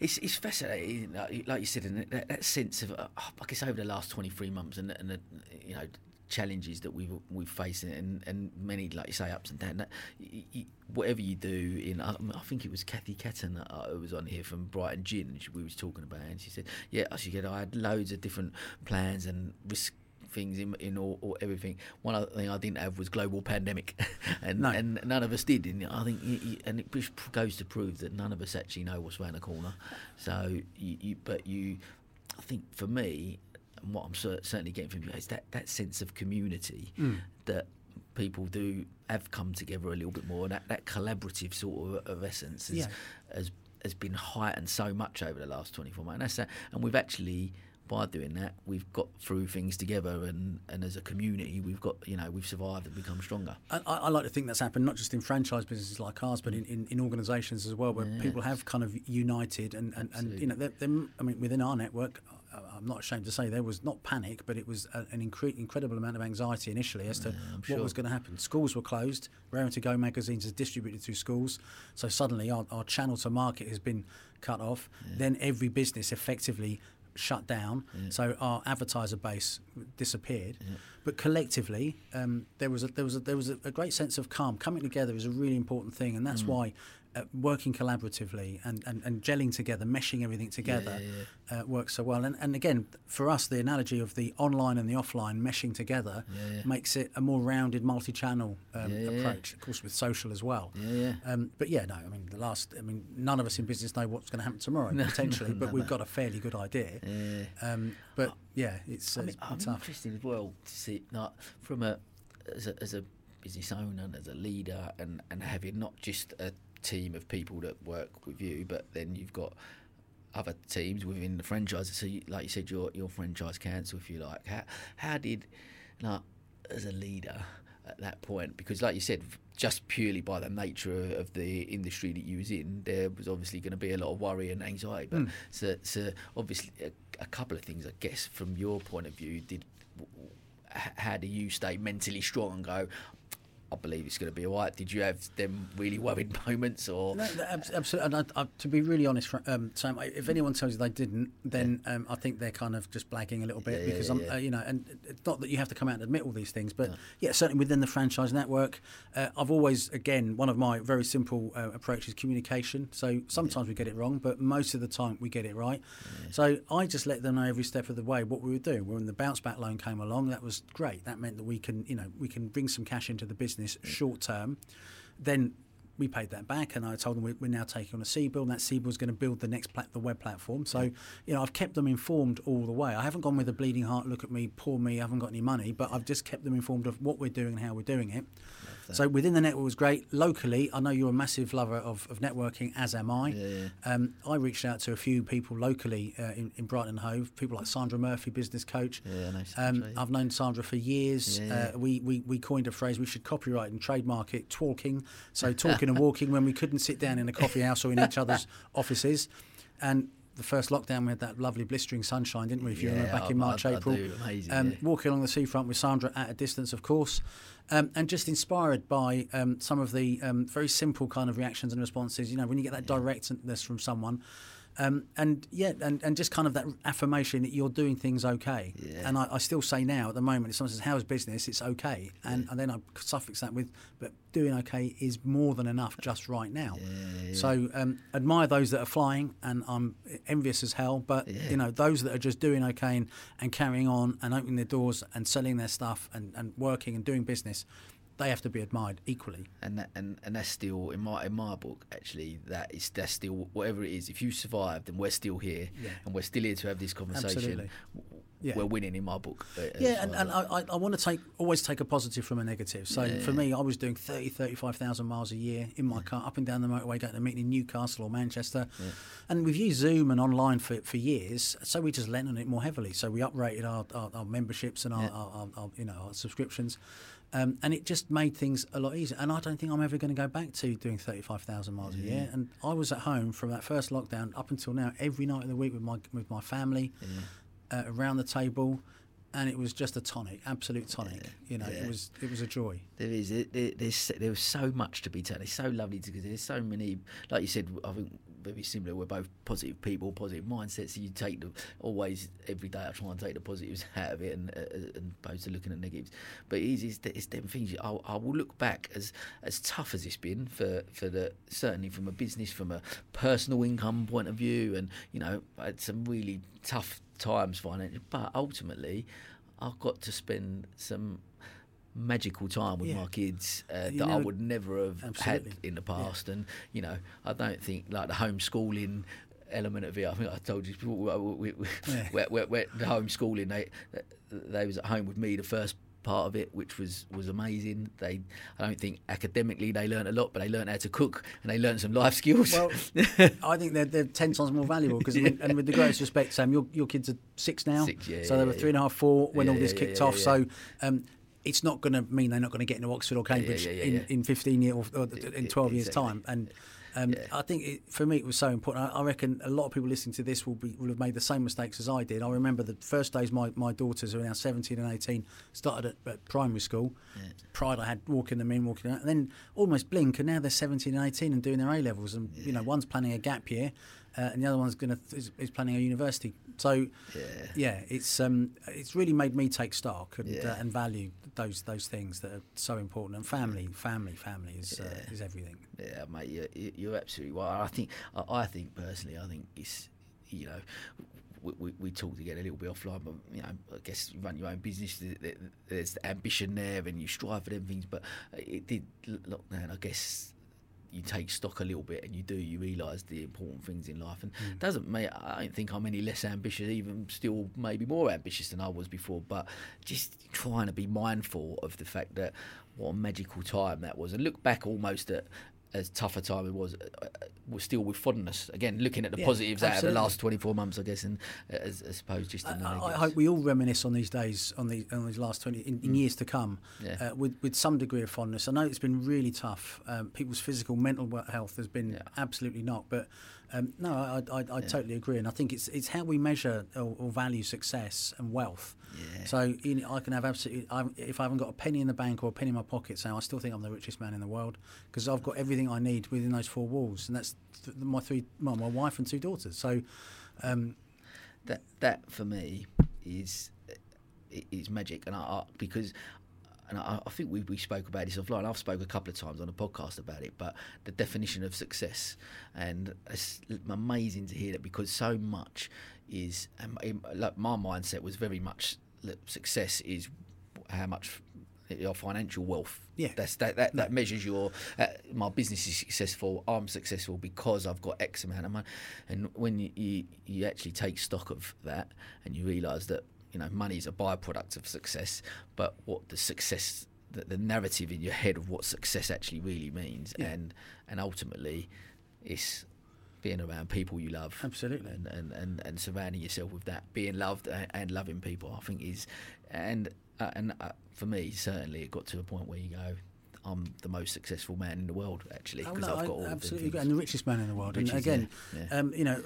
It's, it's fascinating, like, you said, and that, that sense of, uh, I guess, over the last 23 months and, and you know, challenges that we've we've faced and and many like you say ups and downs. You, you, whatever you do in, I, I, think it was Kathy that uh, was on here from Brighton Gin, she, we was talking about, it, and she said, yeah, she said I had loads of different plans and risk things in, in all, all, everything. One other thing I didn't have was global pandemic, [LAUGHS] and no. and none of us did. And I think, and it goes to prove that none of us actually know what's around the corner. So, you, you, but you, I think for me, and what I'm certainly getting from you is that that sense of community mm. that people do have come together a little bit more, and that, that collaborative sort of, of essence has, yeah. has has been heightened so much over the last 24 months. And, and we've actually by doing that, we've got through things together, and, and as a community, we've got you know we've survived and become stronger. I, I like to think that's happened not just in franchise businesses like ours, but in, in, in organisations as well, where yeah. people have kind of united and, and, and you know, they're, they're, I mean, within our network, I'm not ashamed to say there was not panic, but it was a, an incre- incredible amount of anxiety initially as to yeah, what sure. was going to happen. Schools were closed. Raring to Go magazines is distributed through schools, so suddenly our, our channel to market has been cut off. Yeah. Then every business effectively shut down, yeah. so our advertiser base disappeared. Yeah. But collectively, um, there was a, there was a, there was a, a, great sense of calm. Coming together is a really important thing, and that's mm. why uh, working collaboratively and, and, and gelling together, meshing everything together yeah, yeah, yeah. Uh, works so well. And, and again, for us, the analogy of the online and the offline meshing together makes it a more rounded multi-channel um, approach. Of course, with social as well. Um, but yeah, no, I mean the last, I mean none of us in business know what's going to happen tomorrow [LAUGHS] no, potentially, no, but no, we've got a fairly good idea. Um, but yeah, it's, I mean, it's I'm tough. interested as well to see not from a as a, as a business owner, and as a leader, and, and having not just a team of people that work with you, but then you've got other teams within the franchise. So, you, like you said, your your franchise council, if you like. How how did like as a leader at that point? Because, like you said, just purely by the nature of the industry that you was in, there was obviously going to be a lot of worry and anxiety. But mm. so, so obviously, a, a couple of things, I guess, from your point of view, did how do you stay mentally strong and go I believe it's going to be all right. Did you have them really worried [LAUGHS] moments, or no, absolutely? And I, I, to be really honest, um, Sam, if anyone tells you they didn't, then yeah. um, I think they're kind of just blagging a little bit yeah, because yeah, I'm, uh, you know, and it's not that you have to come out and admit all these things, but no. yeah, certainly within the franchise network, uh, I've always, again, one of my very simple uh, approaches communication. So sometimes we get it wrong, but most of the time we get it right. So I just let them know every step of the way what we were doing. When the bounce back loan came along, that was great. That meant that we can, you know, we can bring some cash into the business business short term. Then we paid that back, and I told them we're now taking on a CBIL, and that CBIL is going to build the next plat- the web platform. So, you know, I've kept them informed all the way. I haven't gone with a bleeding heart. Look at me, poor me. I haven't got any money, but I've just kept them informed of what we're doing and how we're doing it. So within the network was great. Locally, I know you're a massive lover of, of networking, as am I. Yeah, yeah. Um, I reached out to a few people locally uh, in, in, Brighton and Hove, people like Sandra Murphy, business coach. Yeah, nice um, I've known Sandra for years. Uh, we, we, we coined a phrase we should copyright and trademark it, talking. So [LAUGHS] talking and walking when we couldn't sit down in a coffee house or in each other's [LAUGHS] offices. And the first lockdown, we had that lovely blistering sunshine, didn't we? If you remember back in March, I- I April. do. Amazing, Um, yeah. Walking along the seafront with Sandra at a distance, of course, um, and just inspired by um, some of the um, very simple kind of reactions and responses. You know, when you get that directness from someone. Um, and yeah, and, and just kind of that affirmation that you're doing things okay. Yeah. And I, I still say now at the moment, if someone says, How's business? It's okay. And, and then I suffix that with, But doing okay is more than enough just right now. So um, admire those that are flying, and I'm envious as hell. But, Yeah. you know, those that are just doing okay and, and carrying on and opening their doors and selling their stuff and, and working and doing business, they have to be admired equally. and that, and and that's still in my in my book actually that is that's still whatever it is if you survived and we're still here Yeah. and we're still here to have this conversation Absolutely. Yeah. we're winning in my book uh, Yeah, and, and. I, I, want to take always take a positive from a negative. So for me, I was doing 30, 35,000 miles a year in my car, up and down the motorway, going to a meeting in Newcastle or Manchester. And we've used Zoom and online for, for years, so we just lent on it more heavily. So we uprated our, our, our memberships and our, our, our, our, you know, our subscriptions. Um, and it just made things a lot easier. And I don't think I'm ever going to go back to doing 35,000 miles a year. And I was at home from that first lockdown up until now, every night of the week with my with my family, uh, around the table, and it was just a tonic, absolute tonic. You know, it was it was a joy. There is. It, there, there's there's so much to be told. It's so lovely to because there's so many. Like you said, I think very similar. We're both positive people, positive mindsets. So you take the always every day. I try and take the positives [LAUGHS] out of it, and uh, and opposed to looking at negatives. But it is it's, it's them things. I, I will look back as as tough as it's been for for the certainly from a business, from a personal income point of view, and you know, had some really tough times financially. But ultimately, I've got to spend some magical time with Yeah. my kids uh, that I would never have Absolutely. had in the past. And you know, I don't think like the homeschooling element of it. I think I told you before, we, we, Yeah. where, where, where the homeschooling they they was at home with me the first part of it which was was amazing they i don't think academically they learned a lot but they learned how to cook and they learned some life [LAUGHS] skills Well, [LAUGHS] I think they're, they're ten times more valuable because, and with the greatest respect, Sam, your your kids are six now, Six, yeah, so they were yeah. three and a half, four when all this yeah, kicked yeah, off. yeah. So. Um, it's not going to mean they're not going to get into Oxford or Cambridge yeah, yeah, in, yeah. in 15 years or, or in 12 years' exactly. time. And um, I think it, for me it was so important. I, I reckon a lot of people listening to this will be will have made the same mistakes as I did. I remember the first days my, my daughters who are now 17 and 18 started at, at primary school. Pride I had walking them in, walking out, and then almost blink, and now they're 17 and 18 and doing their A levels. And you know, one's planning a gap year, uh, and the other one's going to is, is planning a university. So yeah, it's um, it's really made me take stock and, Yeah. uh, and value those those things that are so important. And family, family, family is uh, is everything. Yeah, mate, you're, you're absolutely right. I think, I I think personally, I think it's, you know, we, we, we talked again a little bit offline, but you know, I guess you run your own business. there- there- There's the ambition there, and you strive for them things. But it did lockdown. I guess you take stock a little bit, and you do. You realise the important things in life, and Mm. doesn't make. I don't think I'm any less ambitious. Even still, maybe more ambitious than I was before. But just trying to be mindful of the fact that what a magical time that was, and look back almost at as tough a time it was, uh, uh, was still with fondness. Again, looking at the Yeah, positives out of the last 24 months, I guess, and uh, as, as opposed just in the I, I hope we all reminisce on these days, on these on these last twenty in, in years to come, Mm. Yeah. uh, with with some degree of fondness. I know it's been really tough. Um, people's physical, mental health has been Yeah. absolutely not. But um, no, I, I, I totally agree, and I think it's it's how we measure or, or value success and wealth. Yeah. So you know, I can have absolutely. I, if I haven't got a penny in the bank or a penny in my pocket, so I still think I'm the richest man in the world because I've got everything I need within those four walls, and that's th- my three, well, my wife and two daughters. So. Um, that that for me is is magic, and I, I because. And I, I think we, we spoke about this offline. I've spoke a couple of times on a podcast about it, but the definition of success, and it's amazing to hear that because so much is, um, in- like my mindset was very much that success is how much your financial wealth. Yeah. that's that that, that measures your. Uh, my business is successful. I'm successful because I've got X amount of money, and when you you, you actually take stock of that and you realise that you know money is a byproduct of success, but what the success. The, the narrative in your head of what success actually really means, Yeah. and and ultimately, it's being around people you love, Absolutely. and and, and, and surrounding yourself with that, being loved and, and loving people. I think is, and uh, and uh, for me certainly it got to a point where you go, I'm the most successful man in the world actually Oh, because no, I've I got all of them absolutely things. and the richest man in the world. And again, yeah, yeah. Um, you know,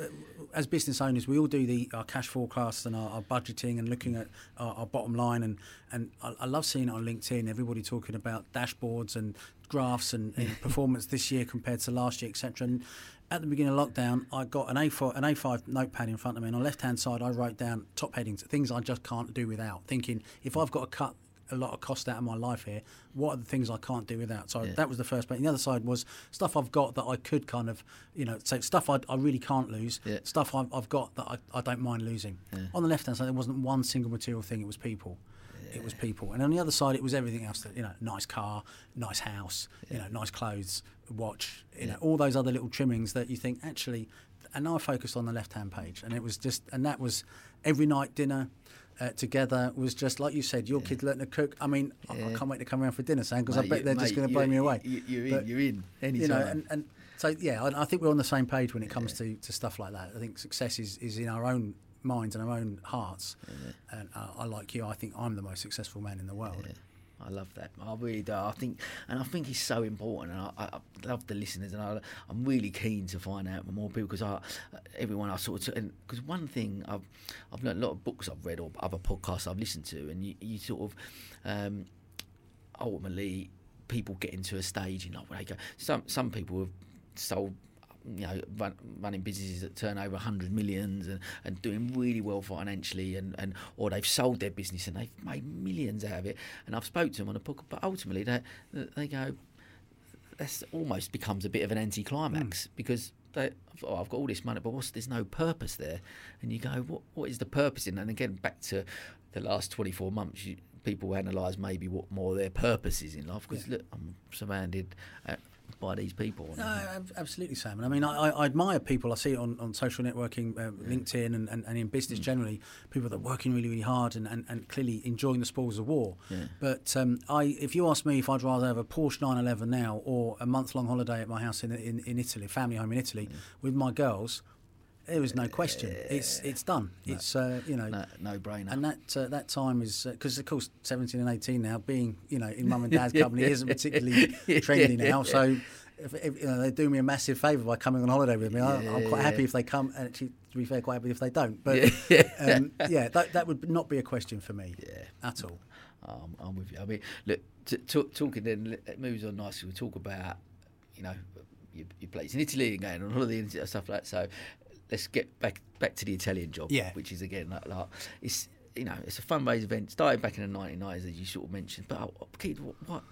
as business owners, we all do the our cash forecasts and our, our budgeting and looking at our, our, bottom line. And and I, I, love seeing it on LinkedIn. Everybody talking about dashboards and graphs and, and [LAUGHS] performance this year compared to last year, etc. And at the beginning of lockdown, I got an A4 an A5 notepad in front of me, and on the left hand side, I wrote down top headings, things I just can't do without. Thinking if I've got to cut a lot of cost out of my life here. What are the things I can't do without? So yeah. that was the first. But the other side was stuff I've got that I could kind of, you know, say stuff I, I really can't lose. Yeah. Stuff I've, I've, got that I, I don't mind losing. Yeah. On the left hand side, there wasn't one single material thing. It was people. It was people, and on the other side, it was everything else. That you know, nice car, nice house, you know, nice clothes, watch, you know, all those other little trimmings that you think actually. And I focused on the left hand page, and it was just, and that was every night dinner uh, together was just like you said. Your yeah. kid learned to cook. I mean, yeah. I, I, can't wait to come around for dinner, Sam, because I bet they're mate, just going to blow me away. You, are in. you're in. Anytime. You know, and, and so yeah, I, I, think we're on the same page when it comes to, to stuff like that. I think success is, is in our own minds and our own hearts. And uh, I like you. I think I'm the most successful man in the world. I love that. I really do. I think, and I think it's so important. And I, I love the listeners, and I, am really keen to find out more people because I, everyone I sort of, because one thing I've, I've learned a lot of books I've read or other podcasts I've listened to, and you, you sort of, um, ultimately, people get into a stage in like where they go. Some some people have sold you know, run, running businesses that turn over 100 millions and, and doing really well financially, and, and or they've sold their business and they've made millions out of it. And I've spoke to them on a book, but ultimately they they go, this almost becomes a bit of an anticlimax mm. because they, oh, I've got all this money, but what's there's no purpose there, and you go, what what is the purpose in? And again, back to the last 24 months, you, people analyse maybe what more their purpose is in life because yeah. look, I'm surrounded. Uh, by these people. No, absolutely, Sam. I mean, I, I, admire people. I see it on, on social networking, uh. LinkedIn, and, and, and, in business mm. generally, people that are working really, really hard and, and, and clearly enjoying the spoils of war. Yeah. But um, I, if you ask me if I'd rather have a Porsche 911 now or a month long holiday at my house in, in, in Italy, family home in Italy, yeah. with my girls, there was no question. It's it's done. No, it's uh, you know no, no, brainer. And that uh, that time is because uh, of course seventeen and eighteen now being you know in mum and dad's [LAUGHS] company isn't particularly [LAUGHS] trendy now. So if, if, you know, they do me a massive favour by coming on holiday with me. I, am quite happy if they come, and actually, to be fair, quite happy if they don't. [LAUGHS] But yeah, um, yeah that, that would not be a question for me yeah. at all. Um, I'm with you. I mean, look, t- t- talking then, it moves on nicely. We talk about, you know, your, your place in Italy again and going on holiday and stuff like that. So let's get back back to the Italian job, yeah. which is again like, like it's you know it's a fundraise event started back in the 1990s as you sort of mentioned. But uh, Keith, what, what,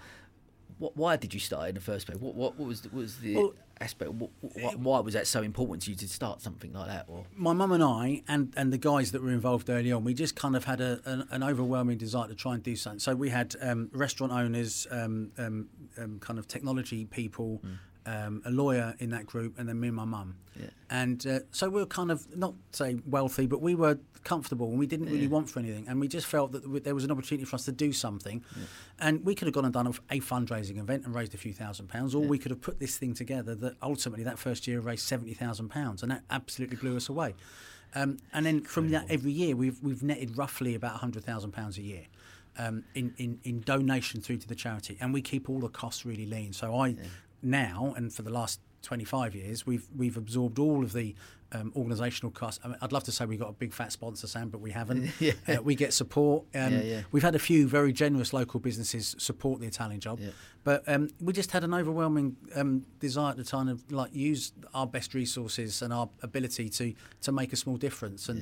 what why did you start in the first place? What what, what was the, what was the well, aspect? What, what, why was that so important to you to start something like that? Or my mum and I and and the guys that were involved early on, we just kind of had a, an, an overwhelming desire to try and do something. So we had um, restaurant owners, um, um, um kind of technology people. Um, a lawyer in that group, and then me and my mum. Yeah. And uh, so we were kind of not say wealthy, but we were comfortable, and we didn't really want for anything, and we just felt that there was an opportunity for us to do something, yeah. and we could have gone and done a, a, fundraising event and raised a few thousand pounds, or we could have put this thing together that ultimately that first year raised seventy thousand pounds, and that absolutely blew us away. Um, and then from that, every year we've we've netted roughly about hundred thousand pounds a year. Um, in, in, in donation through to the charity, and we keep all the costs really lean. So I yeah now and for the last 25 years, we've we've absorbed all of the um, organisational costs. I mean, I'd love to say we got a big fat sponsor, Sam, but we haven't. [LAUGHS] yeah. Uh, we get support. Um, yeah, yeah. We've had a few very generous local businesses support the Italian job, but um, we just had an overwhelming um, desire to kind of like use our best resources and our ability to to make a small difference, and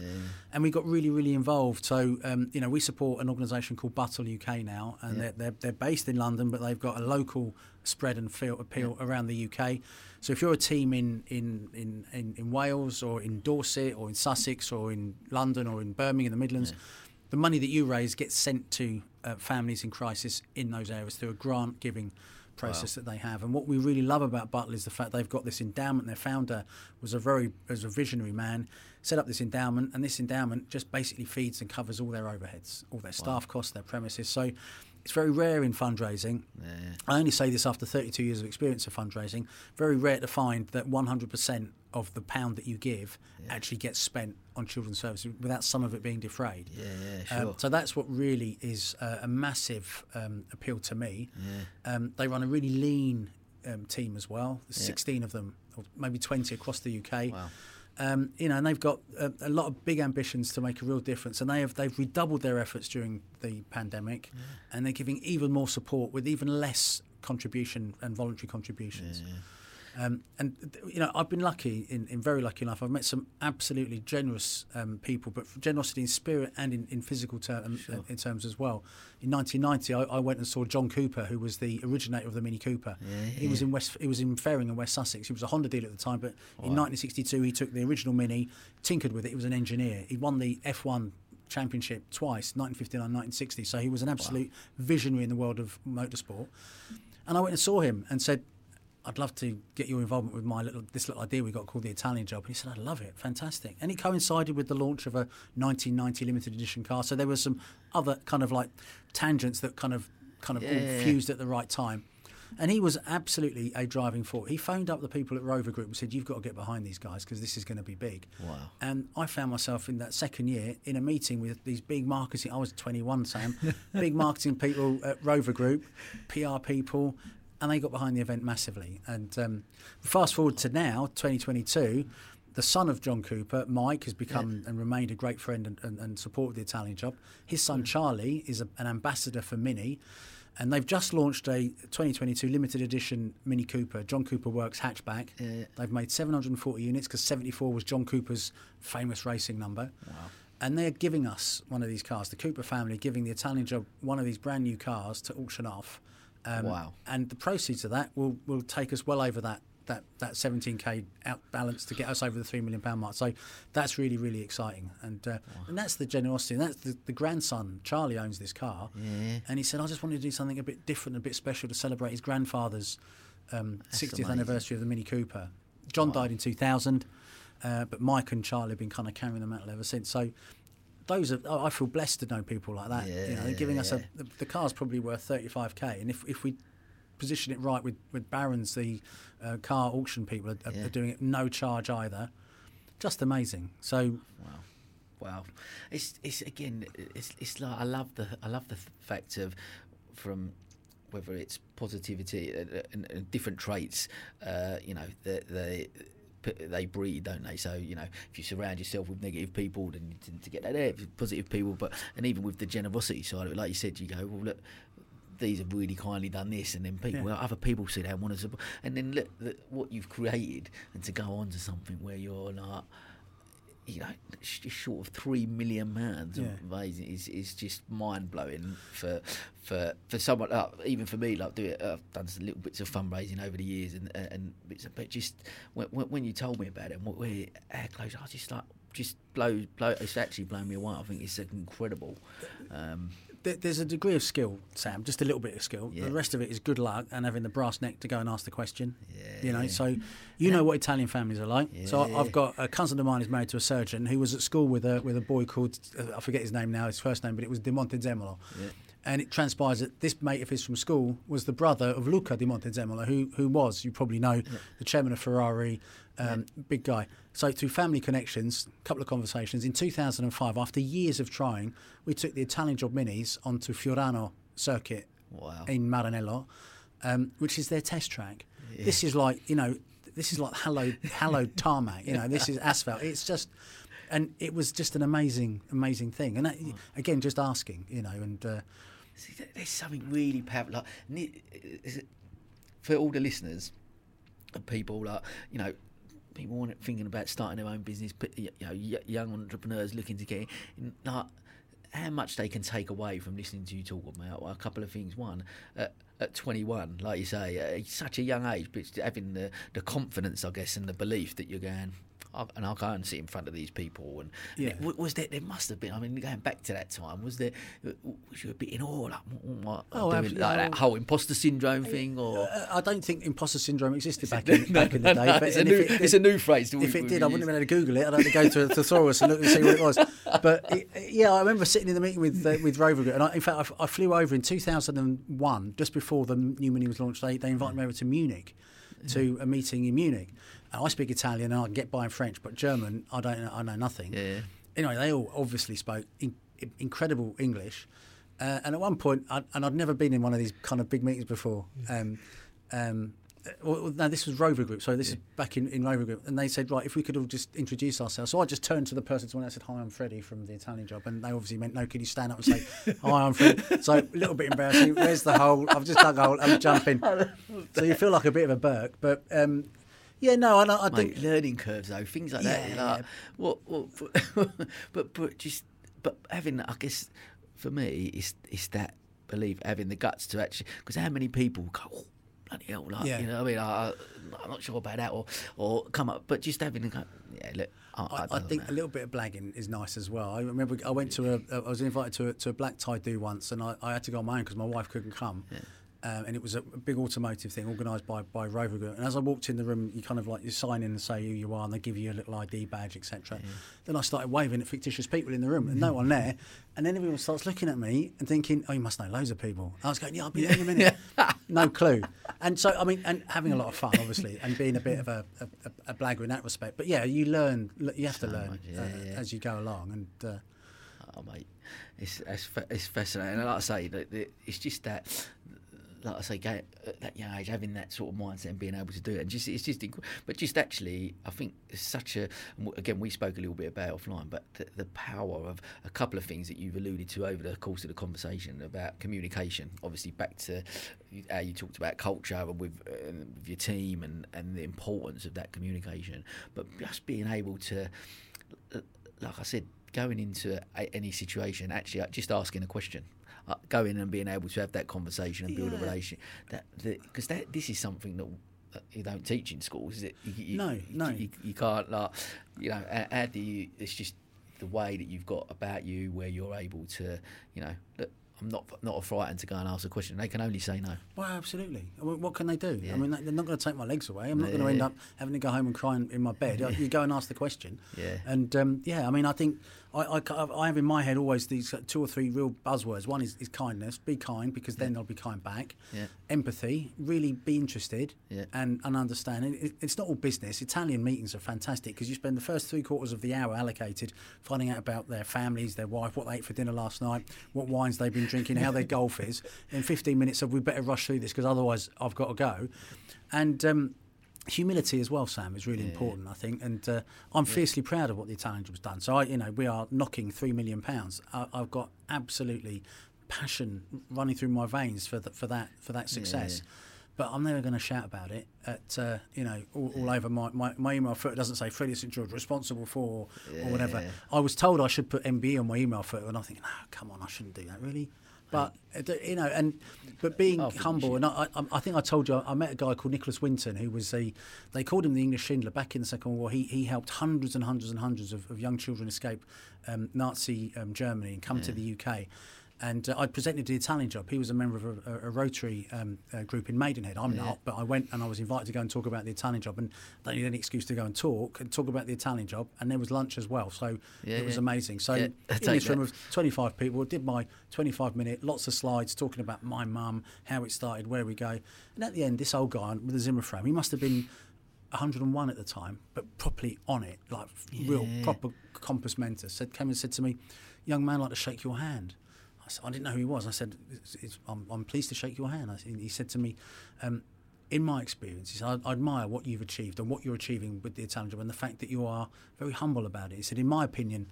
and we got really really involved. So um, you know, we support an organisation called Buttle UK now, and they're, they're, they're based in London, but they've got a local spread and feel appeal around the UK. So if you're a team in, in, in, in, in, Wales or in Dorset or in Sussex or in London or in Birmingham, the Midlands, yeah. the money that you raise gets sent to uh, families in crisis in those areas through a grant giving process wow. that they have. And what we really love about Buttle is the fact they've got this endowment. Their founder was a very was a visionary man, set up this endowment, and this endowment just basically feeds and covers all their overheads, all their staff wow. costs, their premises. So it's very rare in fundraising. Yeah. I only say this after 32 years of experience of fundraising. Very rare to find that 100% of the pound that you give yeah. actually gets spent on children's services without some of it being defrayed. Yeah, yeah, um, sure. Um, so that's what really is uh, a massive um, appeal to me. Yeah. Um, they run a really lean um, team as well. There's 16 of them, or maybe 20 across the UK. Wow. Um, you know, and they've got a, a, lot of big ambitions to make a real difference, and they have they've redoubled their efforts during the pandemic, yeah. and they're giving even more support with even less contribution and voluntary contributions. Yeah. Um, and you know, I've been lucky in, in very lucky enough. I've met some absolutely generous um, people, but generosity in spirit and in, in physical term, sure. in terms as well. In 1990, I, I, went and saw John Cooper, who was the originator of the Mini Cooper. Yeah, yeah. He was in West, he was in Ferring in West Sussex. He was a Honda dealer at the time, but wow. in 1962 he took the original Mini, tinkered with it. He was an engineer. He won the F1 championship twice, 1959 1960. So he was an absolute wow. visionary in the world of motorsport. And I went and saw him and said, I'd love to get your involvement with my little this little idea we got called the Italian Job. And he said, I'd love it, fantastic. And it coincided with the launch of a 1990 limited edition car. So there were some other kind of like tangents that kind of kind of yeah, all fused at the right time. And he was absolutely a driving force. He phoned up the people at Rover Group and said, "You've got to get behind these guys because this is going to be big." Wow! And I found myself in that second year in a meeting with these big marketing. I was 21, Sam. [LAUGHS] big marketing people at Rover Group, PR people, and they got behind the event massively. And um, fast forward to now, 2022, the son of John Cooper, Mike, has become yeah. and remained a great friend and, and, and supported the Italian job. His son mm. Charlie is a, an ambassador for Mini. And they've just launched a 2022 limited edition Mini Cooper, John Cooper Works hatchback. Yeah. They've made 740 units because 74 was John Cooper's famous racing number. Wow. And they're giving us one of these cars, the Cooper family, giving the Italian job one of these brand new cars to auction off um, wow. And the proceeds of that will, will take us well over that that that 17k out balance to get us over the three million pound mark. So that's really really exciting, and uh, wow. and that's the generosity. And that's the, the grandson Charlie owns this car, yeah. and he said I just wanted to do something a bit different, a bit special to celebrate his grandfather's um, 60th amazing. anniversary of the Mini Cooper. John wow. died in 2000, uh, but Mike and Charlie have been kind of carrying the mantle ever since. So those are oh, I feel blessed to know people like that. Yeah, you know, they're giving yeah. us a the, the, car's probably worth 35k, and if if we position it right with with Barons, the uh, car auction people are, yeah. are, doing it no charge either. Just amazing. So wow. Wow, it's it's again, it's it's like I love the I love the fact of from whether it's positivity and, and, and different traits, uh, you know, the, the they breed, don't they? So you know, if you surround yourself with negative people, then you tend to get that there. Positive people, but and even with the generosity side of it, like you said, you go, well, look, these have really kindly done this, and then people, yeah. other people see that and want to support, and then look, look what you've created, and to go on to something where you're like you know, just short of three million pounds yeah. amazing is is just mind blowing for for for someone uh, even for me like do it I've done some little bits of fundraising over the years and and bits of, but just when, when you told me about it and where how close I was just like just blow blow it's actually blown me away I think it's incredible um, there's a degree of skill, Sam, just a little bit of skill. Yeah. The rest of it is good luck and having the brass neck to go and ask the question. Yeah, you know, so you yeah. know what Italian families are like. so I've got a cousin of mine who's married to a surgeon who was at school with a with a boy called I forget his name now, his first name, but it was Di Montezemolo. And it transpires that this mate of his from school was the brother of Luca Di Montezemolo, who who was, you probably know, the chairman of Ferrari, um, big guy. So through family connections, a couple of conversations. In 2005, after years of trying, we took the Italian Job Minis onto Fiorano circuit wow. in Maranello, um, which is their test track. Yeah. This is like you know, this is like hallowed hallowed [LAUGHS] tarmac. You know, this is asphalt. It's just. And it was just an amazing, amazing thing. And that, again, just asking, you know, and uh, See, there's something really powerful. Like, for all the listeners, people like you know people want thinking about starting their own business, you know, young entrepreneurs looking to get in, like, how much they can take away from listening to you talk about well, a couple of things. One, at 21, like you say, at such a young age, but having the, the confidence, I guess, and the belief that you're going, and I'll go and sit in front of these people. And, yeah. and was there? There must have been. I mean, going back to that time, was there? Was you a bit in awe, like, what, oh, doing, like that whole imposter syndrome thing, or uh, I don't think imposter syndrome existed back in, [LAUGHS] no, back in the day. No, but it's, a new, it, it's a new phrase. If it did, I wouldn't have been able to Google it. I'd have to go to a thesaurus and look and see what it was. [LAUGHS] But it, yeah, I remember sitting in the meeting with uh, with Rover Group, and I, in fact, I, I, flew over in 2001, just before the new Mini was launched. They, they invited me over to Munich to a meeting in Munich. I speak Italian and I can get by in French, but German, I don't. I know nothing. Yeah. Anyway, they all obviously spoke in, incredible English, uh, and at one point, I, and I'd never been in one of these kind of big meetings before. Um, um, well, no, this was Rover Group. So this is back in, in Rover Group, and they said, right, if we could all just introduce ourselves. So I just turned to the person to one. I said, "Hi, I'm Freddie from the Italian Job," and they obviously meant, "No, can you stand up and say, [LAUGHS] hi, I'm Freddie?" So a little bit embarrassing. Where's the hole? I've just dug a hole. I'm jumping. [LAUGHS] So you feel like a bit of a Burke, but um, yeah, no, I, I think learning curves though, things like that. Yeah, you're like, yeah. what, what, but, [LAUGHS] but but just but having I guess for me it's it's that belief having the guts to actually because how many people go oh, bloody hell like Yeah. you know what I mean I, I'm not sure about that or or come up but just having the gut yeah look I, I, I, think know. a little bit of blagging is nice as well. I remember I went to a, I was invited to a, to a black tie do once, and I, I had to go on my own because my wife couldn't come. Um, and it was a big automotive thing organised by, by Rover Group. And as I walked in the room, you kind of like you sign in and say who you are, and they give you a little ID badge, etc. Then I started waving at fictitious people in the room, and no one there. And then everyone starts looking at me and thinking, "Oh, you must know loads of people." I was going, "Yeah, I'll be there in a minute." [LAUGHS] no clue. And so, I mean, and having a lot of fun, obviously, and being a bit of a, a, a blagger in that respect. But yeah, you learn. You have to learn much, yeah, uh, yeah. as you go along, and. Uh, Oh, mate, it's it's, it's fascinating. And like I say, it's just that, like I say, at that young age, having that sort of mindset and being able to do it, and just it's just, inc- but just actually, I think it's such a. Again, we spoke a little bit about offline, but the, the power of a couple of things that you've alluded to over the course of the conversation about communication. Obviously, back to how you talked about culture with, uh, with your team and and the importance of that communication, but just being able to like I said, going into a, any situation, actually uh, just asking a question, uh, going and being able to have that conversation and build a relationship. That because that this is something that. uh, You don't teach in schools, is it? You, you, No, no. You, you can't, like, you know. How do you? It's just the way that you've got about you, where you're able to, you know. Look, I'm not not frightened to go and ask a question. They can only say no. well, absolutely. I mean, what can they do? Yeah. I mean, they- they're not going to take my legs away. I'm not going to end up having to go home and cry in, in my bed. [LAUGHS] You go and ask the question. Yeah. And um, yeah, I mean, I think I, I, I have in my head always these two or three real buzzwords. One is, is kindness. Be kind because then they'll be kind back. Yeah. Empathy. Really be interested. Yeah. And, and understand. And it, it's not all business. Italian meetings are fantastic because you spend the first three quarters of the hour allocated finding out about their families, their wife, what they ate for dinner last night, what wines they've been drinking, how their golf is. In 15 minutes of we better rush through this because otherwise I've got to go. And um, humility as well, Sam, is really important, I think. And uh, I'm fiercely proud of what the Italian job's done. So I, you know, we are knocking three million pounds. I, I've got absolutely passion running through my veins for that for that for that success. But I'm never going to shout about it at uh, you know all, all over my, my, my email footer. Doesn't say Freddie St George responsible for or whatever. I was told I should put MBE on my email footer, and I think, thinking, oh, come on, I shouldn't do that really. But you know, and but being you humble, and I, I, I think I told you I met a guy called Nicholas Winton, who was a they called him the English Schindler back in the Second World War. He he helped hundreds and hundreds and hundreds of, of young children escape um, Nazi um, Germany and come to the UK. And uh, I presented the Italian job. He was a member of a, a, a Rotary um, uh, group in Maidenhead. I'm not, but I went and I was invited to go and talk about the Italian job. And they needed any excuse to go and talk and talk about the Italian job. And there was lunch as well, so Yeah, it was yeah. amazing. So Yeah, in this room that. of 25 people, did my 25 minute, lots of slides talking about my mum, how it started, where we go. And at the end, this old guy with a Zimmer frame, he must have been 101 at the time, but properly on it, like real proper compos mentis, said, came and said to me, young man, I'd like to shake your hand. I, said, I didn't know who he was. I said, it's, it's, I'm, I'm pleased to shake your hand. I, he said to me, um, in my experience, he said, I, I admire what you've achieved and what you're achieving with the Italian job and the fact that you are very humble about it. He said, in my opinion,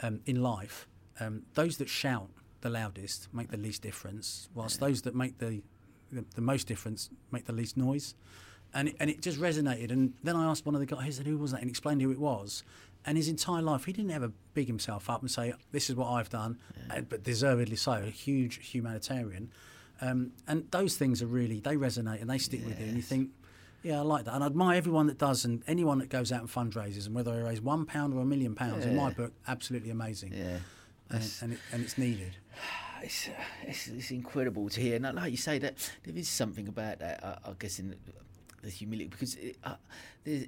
um, in life, um, those that shout the loudest make the least difference, whilst those that make the, the, the most difference make the least noise. And it, and it just resonated. And then I asked one of the guys, I said, who was that? And explained who it was. And his entire life, he didn't ever big himself up and say, this is what I've done, and, but deservedly so, a huge humanitarian. Um, and those things are really, they resonate and they stick with you. And you think, yeah, I like that. And I admire everyone that does and anyone that goes out and fundraises. And whether they raise one pound or a million pounds, in my book, absolutely amazing. Yeah. And, and, it, and it's needed. [SIGHS] it's, it's it's incredible to hear. And like you say, that there is something about that. I, I guess in the humility because it, uh, there's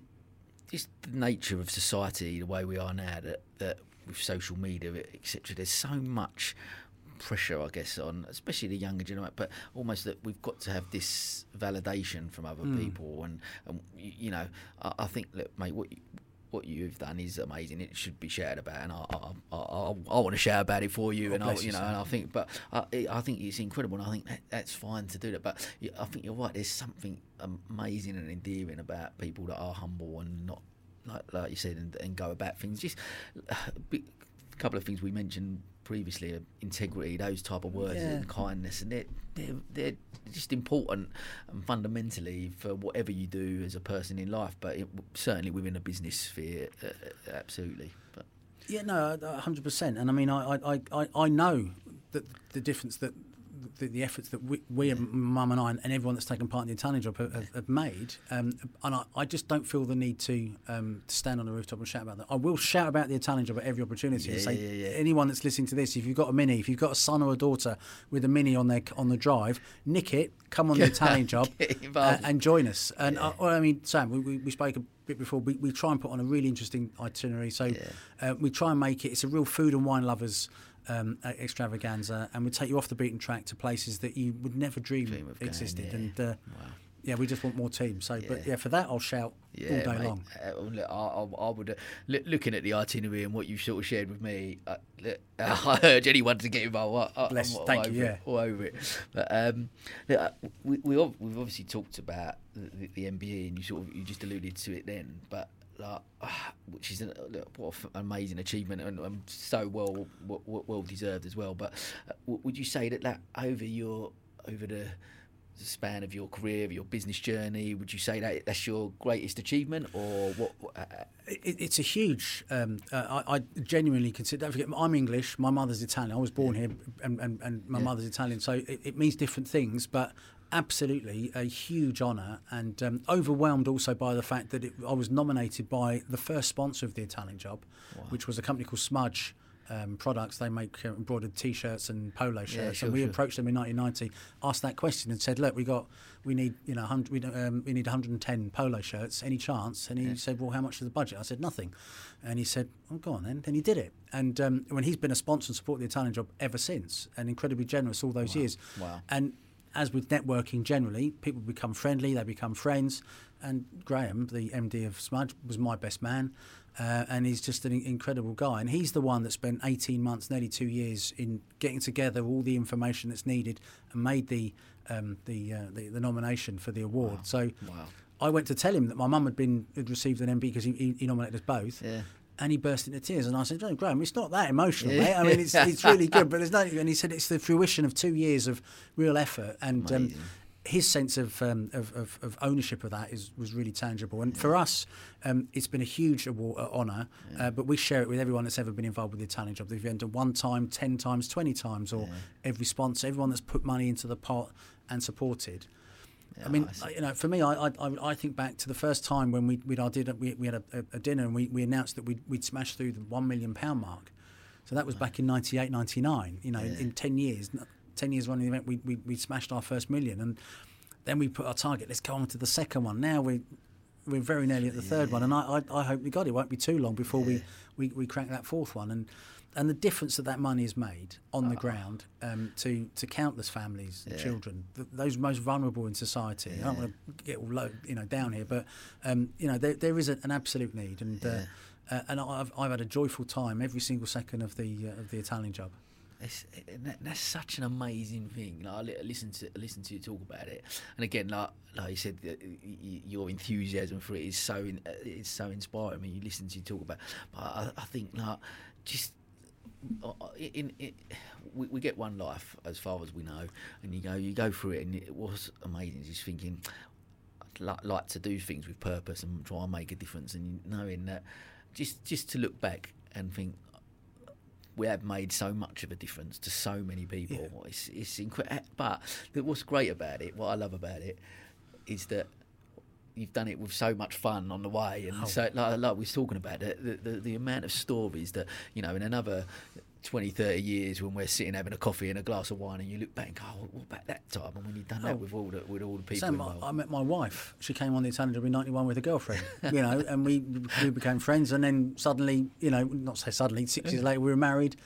just the nature of society, the way we are now, that that with social media, etc. There's so much pressure, I guess, on especially the younger generation, but almost that we've got to have this validation from other hmm. people, and, and you know, I, I think that, mate, what you, what you've done is amazing. It should be shared about, and I I, I, I want to share about it for you. Oh, and I, you you, know, and I think, but I, I think it's incredible, and I think that, that's fine to do that. But I think you're right. There's something amazing and endearing about people that are humble and not like like you said, and, and go about things. Just [SIGHS] a couple of things we mentioned previously: integrity, those type of words, Yeah. and kindness, and they're, they're they're just important and fundamentally for whatever you do as a person in life. But it, certainly within a business sphere, uh, uh, absolutely. But Yeah, no, hundred percent. And I mean, I, I, I, I know that the difference that the, the efforts that we, we and Mum and I, and everyone that's taken part in the Italian job have, have, have made, um, and I, I just don't feel the need to, um, to stand on the rooftop and shout about that. I will shout about the Italian job at every opportunity. and Yeah, say, yeah, yeah. anyone that's listening to this, if you've got a mini, if you've got a son or a daughter with a mini on their on the drive, nick it, come on the [LAUGHS] Italian job, uh, and join us. And I, I mean, Sam, we, we, we spoke a bit before. We, we try and put on a really interesting itinerary. So uh, we try and make it. It's a real food and wine lovers. Um, extravaganza, and we take you off the beaten track to places that you would never dream, Dream of going, existed. yeah. And uh, yeah, we just want more teams. So, but Yeah. yeah, for that I'll shout all day mate. long. Uh, look, I, I, I would uh, look, looking at the itinerary and what you've sort of shared with me. Uh, look, [LAUGHS] I urge anyone to get involved. I, I, Bless, I'm all thank over you, it, yeah. all over it. But um, look, uh, we, we we've obviously talked about the, the, the MBE, and you sort of you just alluded to it then, but. Like, [SIGHS] which is an, what an amazing achievement and, and so well, well well deserved as well. But uh, would you say that that over your over the span of your career, of your business journey, would you say that that's your greatest achievement, or what? what uh, It, it's a huge. Um, uh, I, I genuinely consider. Don't forget, I'm English. My mother's Italian. I was born here, and, and, and my mother's Italian. So it, it means different things, but absolutely a huge honour, and um, overwhelmed also by the fact that it, I was nominated by the first sponsor of the Italian job, which was a company called Smudge. Um, products they make uh, embroidered T-shirts and polo shirts, sure, and we sure. approached them in 1990, asked that question, and said, "Look, we got, we need, you know, 100, we, um, we need 110 polo shirts. Any chance?" And he said, "Well, how much is the budget?" I said, "Nothing," and he said, "Oh, go on then." Then he did it, and um, when he's been a sponsor and supported the Italian job ever since, and incredibly generous all those years. Wow. And as with networking generally, people become friendly, they become friends. And Graham, the MD of Smudge, was my best man. Uh, and he's just an incredible guy. And he's the one that spent 18 months, nearly two years, in getting together all the information that's needed and made the um, the, uh, the the nomination for the award. So Wow. I went to tell him that my mum had been had received an MBE because he, he, he nominated us both. Yeah. And he burst into tears, and I said, "No, Graham, it's not that emotional, mate. I mean, it's, [LAUGHS] it's really good, but there's no." And he said, "It's the fruition of two years of real effort, and um, his sense of, um, of, of of ownership of that is was really tangible. And for us, um, it's been a huge award, uh, honour, uh, but we share it with everyone that's ever been involved with the Italian job. They've entered one time, ten times, twenty times, or every sponsor, everyone that's put money into the pot and supported. I mean, I you know, for me, I, I, I- think back to the first time when we we did we, we had a, a, dinner and we, we announced that we'd, we'd smashed through the one million pound mark. So that was back in 98, 99. You know, in, in ten years, ten years running the event, we, we we smashed our first million, and then we put our target. Let's go on to the second one. Now we we're very nearly at the third one, and I, I I hope we got it. Won't be too long before we, we we crack that fourth one, and. And the difference that that money has made on the ground um, to to countless families, and children, th- those most vulnerable in society. I don't want to get all low, you know down here, but um, you know there, there is a, an absolute need, and uh, uh, and I've, I've had a joyful time every single second of the uh, of the Italian job. It's, that, that's such an amazing thing. Like, I listen to listen to you talk about it, and again, like like you said, uh, your enthusiasm for it is so in, uh, it's so inspiring. I mean, you listen to you talk about, but I, I think like just. In, in, we, we get one life as far as we know, and you go you go through it, and it was amazing. Just thinking, I'd li- like to do things with purpose and try and make a difference, and knowing that just just to look back and think we have made so much of a difference to so many people. It's, it's incredible. But what's great about it, what I love about it, is that you've done it with so much fun on the way, and so like, like we was talking about the, the the amount of stories that you know in another 20, 30 years when we're sitting having a coffee and a glass of wine, and you look back and go, oh, "What about that time?" And when you've done that Oh. with all the with all the people Sam, I, I met my wife. She came on the Italian job in '91 with a girlfriend, [LAUGHS] you know, and we we became friends. And then suddenly, you know, not say suddenly, six years later, we were married.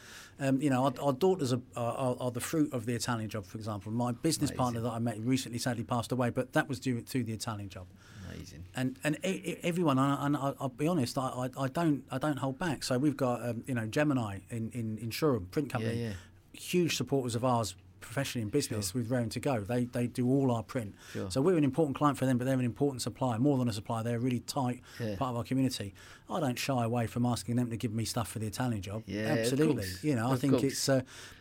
Um, you know, our, our daughters are, are, are the fruit of the Italian job. For example, my business partner that I met recently sadly passed away, but that was due to the Italian job. Amazing. and and everyone and, I, and I, I'll be honest I, I, don't I don't hold back. So we've got um, you know Gemini in in, in Shoreham print company. yeah. huge supporters of ours professionally in business with Raring to Go. They they do all our print. Sure. so we're an important client for them but they're an important supplier more than a supplier. They're a really tight Yeah. part of our community. I don't shy away from asking them to give me stuff for the Italian job. Yeah, absolutely. you know I think course. it's uh,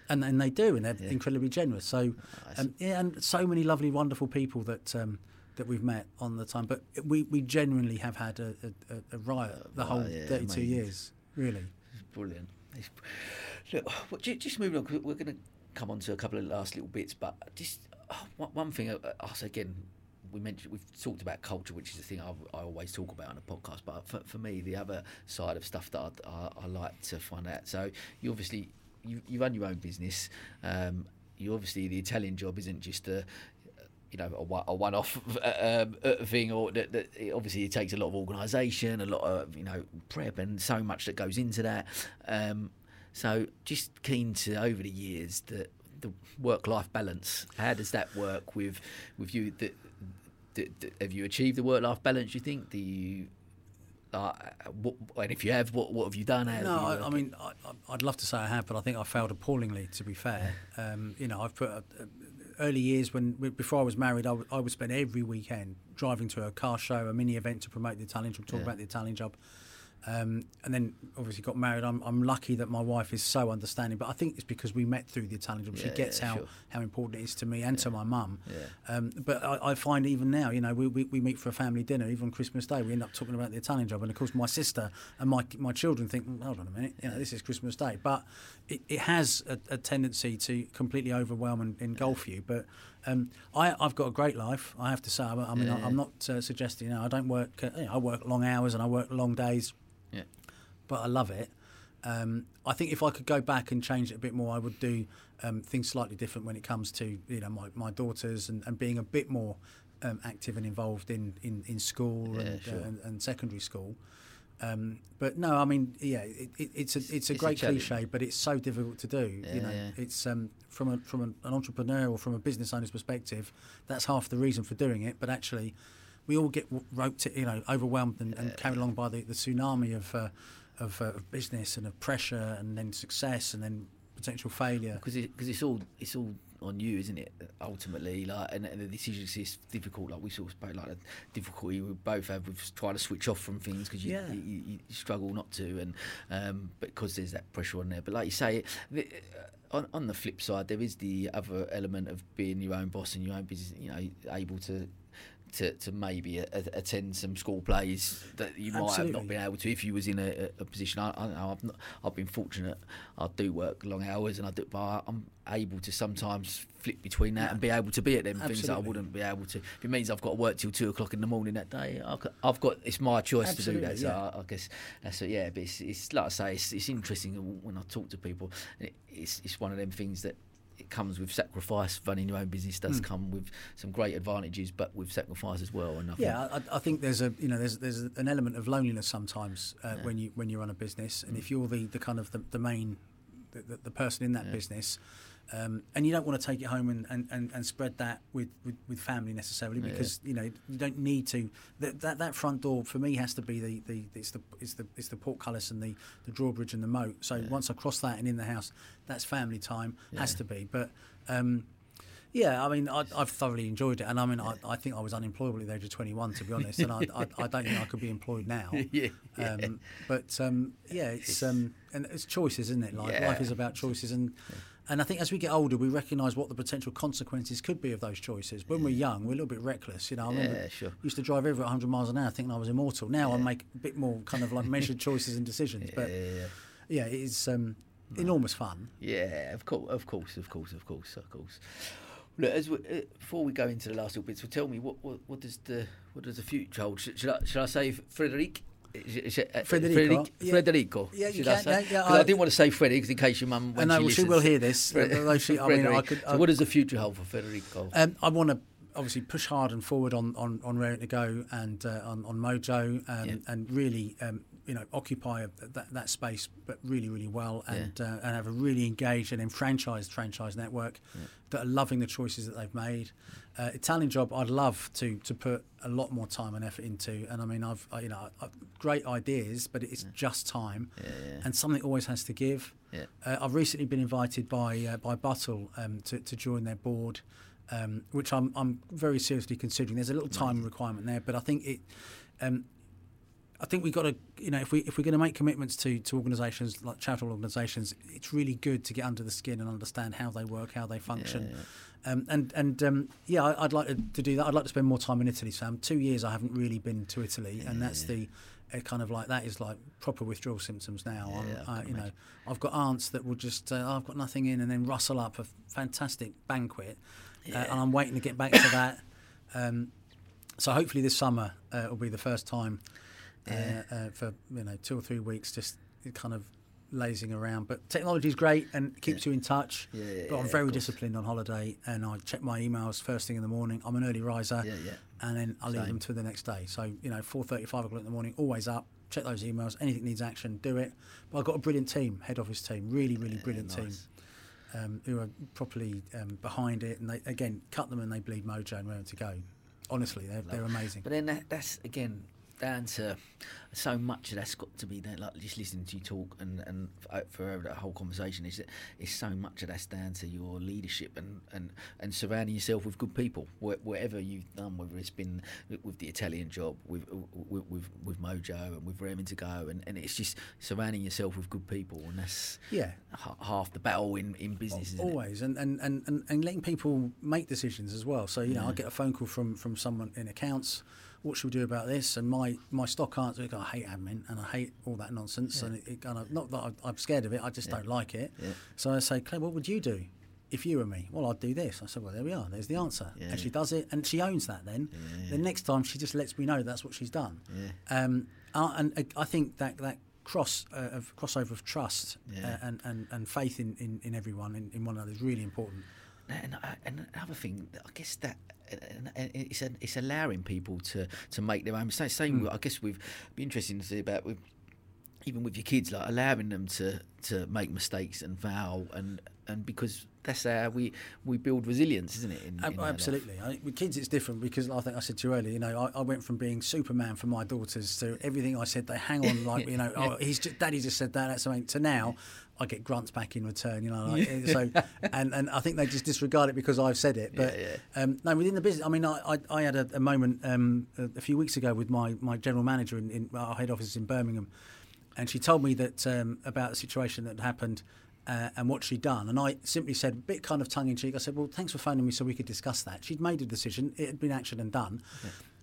and and they do and they're incredibly generous. So um, yeah and so many lovely wonderful people that um, that we've met on the time but we we genuinely have had a, a, a- a riot the whole Uh, yeah, 32 amazing. years really It's brilliant. It's, look, just moving on, 'cause we're going to come on to a couple of last little bits, but just oh, one- one thing, uh, uh, again, we mentioned we've talked about culture, which is the thing I, I always talk about on a podcast. But for, for me, the other side of stuff that I, I, I like to find out. So you obviously you, you run your own business. Um, you obviously the Italian job isn't just a you know a, one- a one-off [LAUGHS] uh, um, uh, thing, or that, that it, obviously it takes a lot of organisation, a lot of you know prep, and so much that goes into that. Um, so just keen to over the years that the work-life balance. How does that work with with you? That, have you achieved the work-life balance? You think? Do you? Uh, what, and if you have, what what have you done? How No, you I, I mean, I, I'd love to say I have, but I think I failed appallingly. To be fair, um, you know, I've put a- early years when before I was married, I would- spend every weekend driving to a car show, a mini event to promote the Italian job, talk Yeah. about the Italian job. Um, and then obviously got married. I'm, I'm lucky that my wife is so understanding, but I think it's because we met through the Italian job. She gets yeah, how, sure. how important it is to me and to my mum. Yeah. Um, but I, I find even now, you know, we, we, we meet for a family dinner, even on Christmas Day, we end up talking about the Italian job. And of course, my sister and my my children think, "Mm, hold on a minute, you know, this is Christmas Day. But it, it has a, a tendency to completely overwhelm and engulf you. But um, I, I've got a great life, I have to say. I, I mean, Yeah. I'm not uh, suggesting, you know, I don't work, uh, you know, I work long hours and I work long days Yeah. but I love it. Um, I think if I could go back and change it a bit more, I would do um, things slightly different when it comes to you know my, my daughters and, and being a bit more um, active and involved in, in, in school Yeah, and, sure. uh, and, and secondary school. Um, but no, I mean, yeah, it, it, it's a it's a It's great challenge. cliche, but it's so difficult to do. Yeah, you know, yeah. it's um, from a, from an, an entrepreneur or from a business owner's perspective, that's half the reason for doing it. But actually, we all get w- roped, you know, overwhelmed and, and carried along by the, the tsunami of uh, of, uh, of business and of pressure, and then success, and then potential failure. because it, cause it's all it's all on you, isn't it? Ultimately, like, and, and the decisions is difficult. Like we sort of spoke, like the difficulty we both have with trying to switch off from things because you, Yeah. you, you, you struggle not to, and um, because there's that pressure on there. But like you say, the, uh, on on the flip side, there is the other element of being your own boss and your own business. You know, able to. To, to maybe a, a, attend some school plays that you might have not been able to if you was in a, a position. I, I. I've, not, I've been fortunate. I do work long hours, and I do, but I'm able to sometimes flip between that and be able to be at them things that I wouldn't be able to. If it means I've got to work till two o'clock in the morning that day, I've got, it's my choice to do that. So Absolutely, I, I guess that's it. Yeah, but it's, it's like I say, it's, it's interesting when I talk to people. It, it's it's one of them things that. It comes with sacrifice. Running your own business does Hmm. come with some great advantages, but with sacrifice as well. And I think- Yeah, I, I think there's a you know there's there's an element of loneliness sometimes uh, when you when you run a business, and if you're the, the kind of the, the main the, the, the person in that business, um, and you don't want to take it home and, and, and, and spread that with, with, with family necessarily because you know you don't need to that, that that front door for me has to be the, the it's the it's the it's the portcullis and the, the drawbridge and the moat. So once I cross that and in the house, that's family time has to be. But um, yeah, I mean, I, I've thoroughly enjoyed it, and I mean, I, I think I was unemployable at the age of 21, to be honest, and I, I, I don't think I could be employed now. Yeah, [LAUGHS] yeah. Um, but um, yeah, it's um, and it's choices, isn't it? Life, Yeah. life is about choices, and and I think as we get older, we recognise what the potential consequences could be of those choices. When we're young, we're a little bit reckless, you know. I remember Yeah, sure. used to drive over at 100 miles an hour, thinking I was immortal. Now I make a bit more kind of like measured choices and decisions, but yeah, yeah. yeah, it is um, enormous fun. Yeah, of course, of course, of course, of course, of course. Look, as we, uh, before we go into the last little bits, so tell me what, what, what does the what does the future hold? Should, should I should I say Frederic? Uh, Federico. Frederic- Yeah. Frederico. Yeah, you should I say? yeah, yeah, I, I- didn't want to say Freddie because in case your mum. And when no, she well, she will hear this. [LAUGHS] She, I mean, I could. So I- what does the future hold for Federico? Um, I want to obviously push hard and forward on on, on Raring to Go and uh, on, on Mojo um, Yeah. and really um, you know occupy that, that space, but really really well and uh, and have a really engaged and enfranchised franchise network that are loving the choices that they've made. Uh, Italian job, I'd love to to put a lot more time and effort into, and I mean I've I, you know i great ideas, but it's just time, yeah. and something always has to give. Yeah. Uh, I've recently been invited by uh, by Buttle um, to, to join their board, um, which I'm I'm very seriously considering. There's a little time requirement there, but I think it. Um, I think we've got to, you know, if we if we're going to make commitments to to organisations like charitable organisations, it's really good to get under the skin and understand how they work, how they function, Um, and and um, yeah, I, I'd like to, to do that. I'd like to spend more time in Italy, Sam. Two years I haven't really been to Italy, and that's the uh, kind of like that is like proper withdrawal symptoms now. Yeah, I you know. I've got aunts that will just, uh, oh, I've got nothing in, and then rustle up a fantastic banquet, uh, and I'm waiting to get back to that. [COUGHS] Um, so hopefully this summer uh, will be the first time uh, uh, for you know two or three weeks, just kind of lazing around. But technology is great and keeps you in touch. Yeah, yeah, but I'm very disciplined on holiday, and I check my emails first thing in the morning. I'm an early riser, Yeah, yeah. and then I leave them to the next day. So you know, four thirty, five o'clock in the morning, always up. Check those emails. Anything needs action, do it. But I've got a brilliant team, head office team, really, really brilliant nice. team, um, who are properly um, behind it. And they again cut them and they bleed mojo and Raring to Go. Honestly, they're, they're amazing. But then that, that's again down to so much of that's got to be there. Like just listening to you talk and and for that whole conversation is is so much of that's down to your leadership and and and surrounding yourself with good people. Wh- Whatever you've done, whether it's been with the Italian job, with with with, with Mojo and with Raring to Go, and, and it's just surrounding yourself with good people, and that's Yeah. ha- half the battle in in business. Always, and, and, and, and, and letting people make decisions as well. So, you know, I get a phone call from, from someone in accounts, what should we do about this? And my, my stock answer, is, I hate admin and I hate all that nonsense. And it, it kind of, not that I'm scared of it, I just don't like it. Yeah. So I say, Claire, what would you do? If you were me, well, I'd do this. I said, well, there we are. There's the answer. Yeah. And she does it, and she owns that. Then, the next time she just lets me know that's what she's done. Yeah. Um, uh, and uh, I think that that cross uh, of crossover of trust Yeah. uh, and, and, and faith in, in, in everyone in, in one another is really important. And, uh, and another thing, I guess that it's a, it's allowing people to, to make their own mistakes. Same, with, I guess, we've be interesting to see about with even with your kids, like allowing them to, to make mistakes and vow and and because that's how we we build resilience, isn't it? In, in? Absolutely. I, with kids, it's different because I think I said to you earlier. You know, I, I went from being Superman for my daughters to everything I said. They hang on like you know. [LAUGHS] Oh, he's just, Daddy just said that. That's something. To now, I get grunts back in return. You know, like, so and and I think they just disregard it because I've said it. But Yeah, Um, no, within the business, I mean, I I, I had a, a moment um, a, a few weeks ago with my my general manager in, in our head office in Birmingham, and she told me that um, about a situation that happened. Uh, and what she'd done, and I simply said, a bit kind of tongue in cheek. I said, "Well, thanks for phoning me so we could discuss that." She'd made a decision; it had been action and done.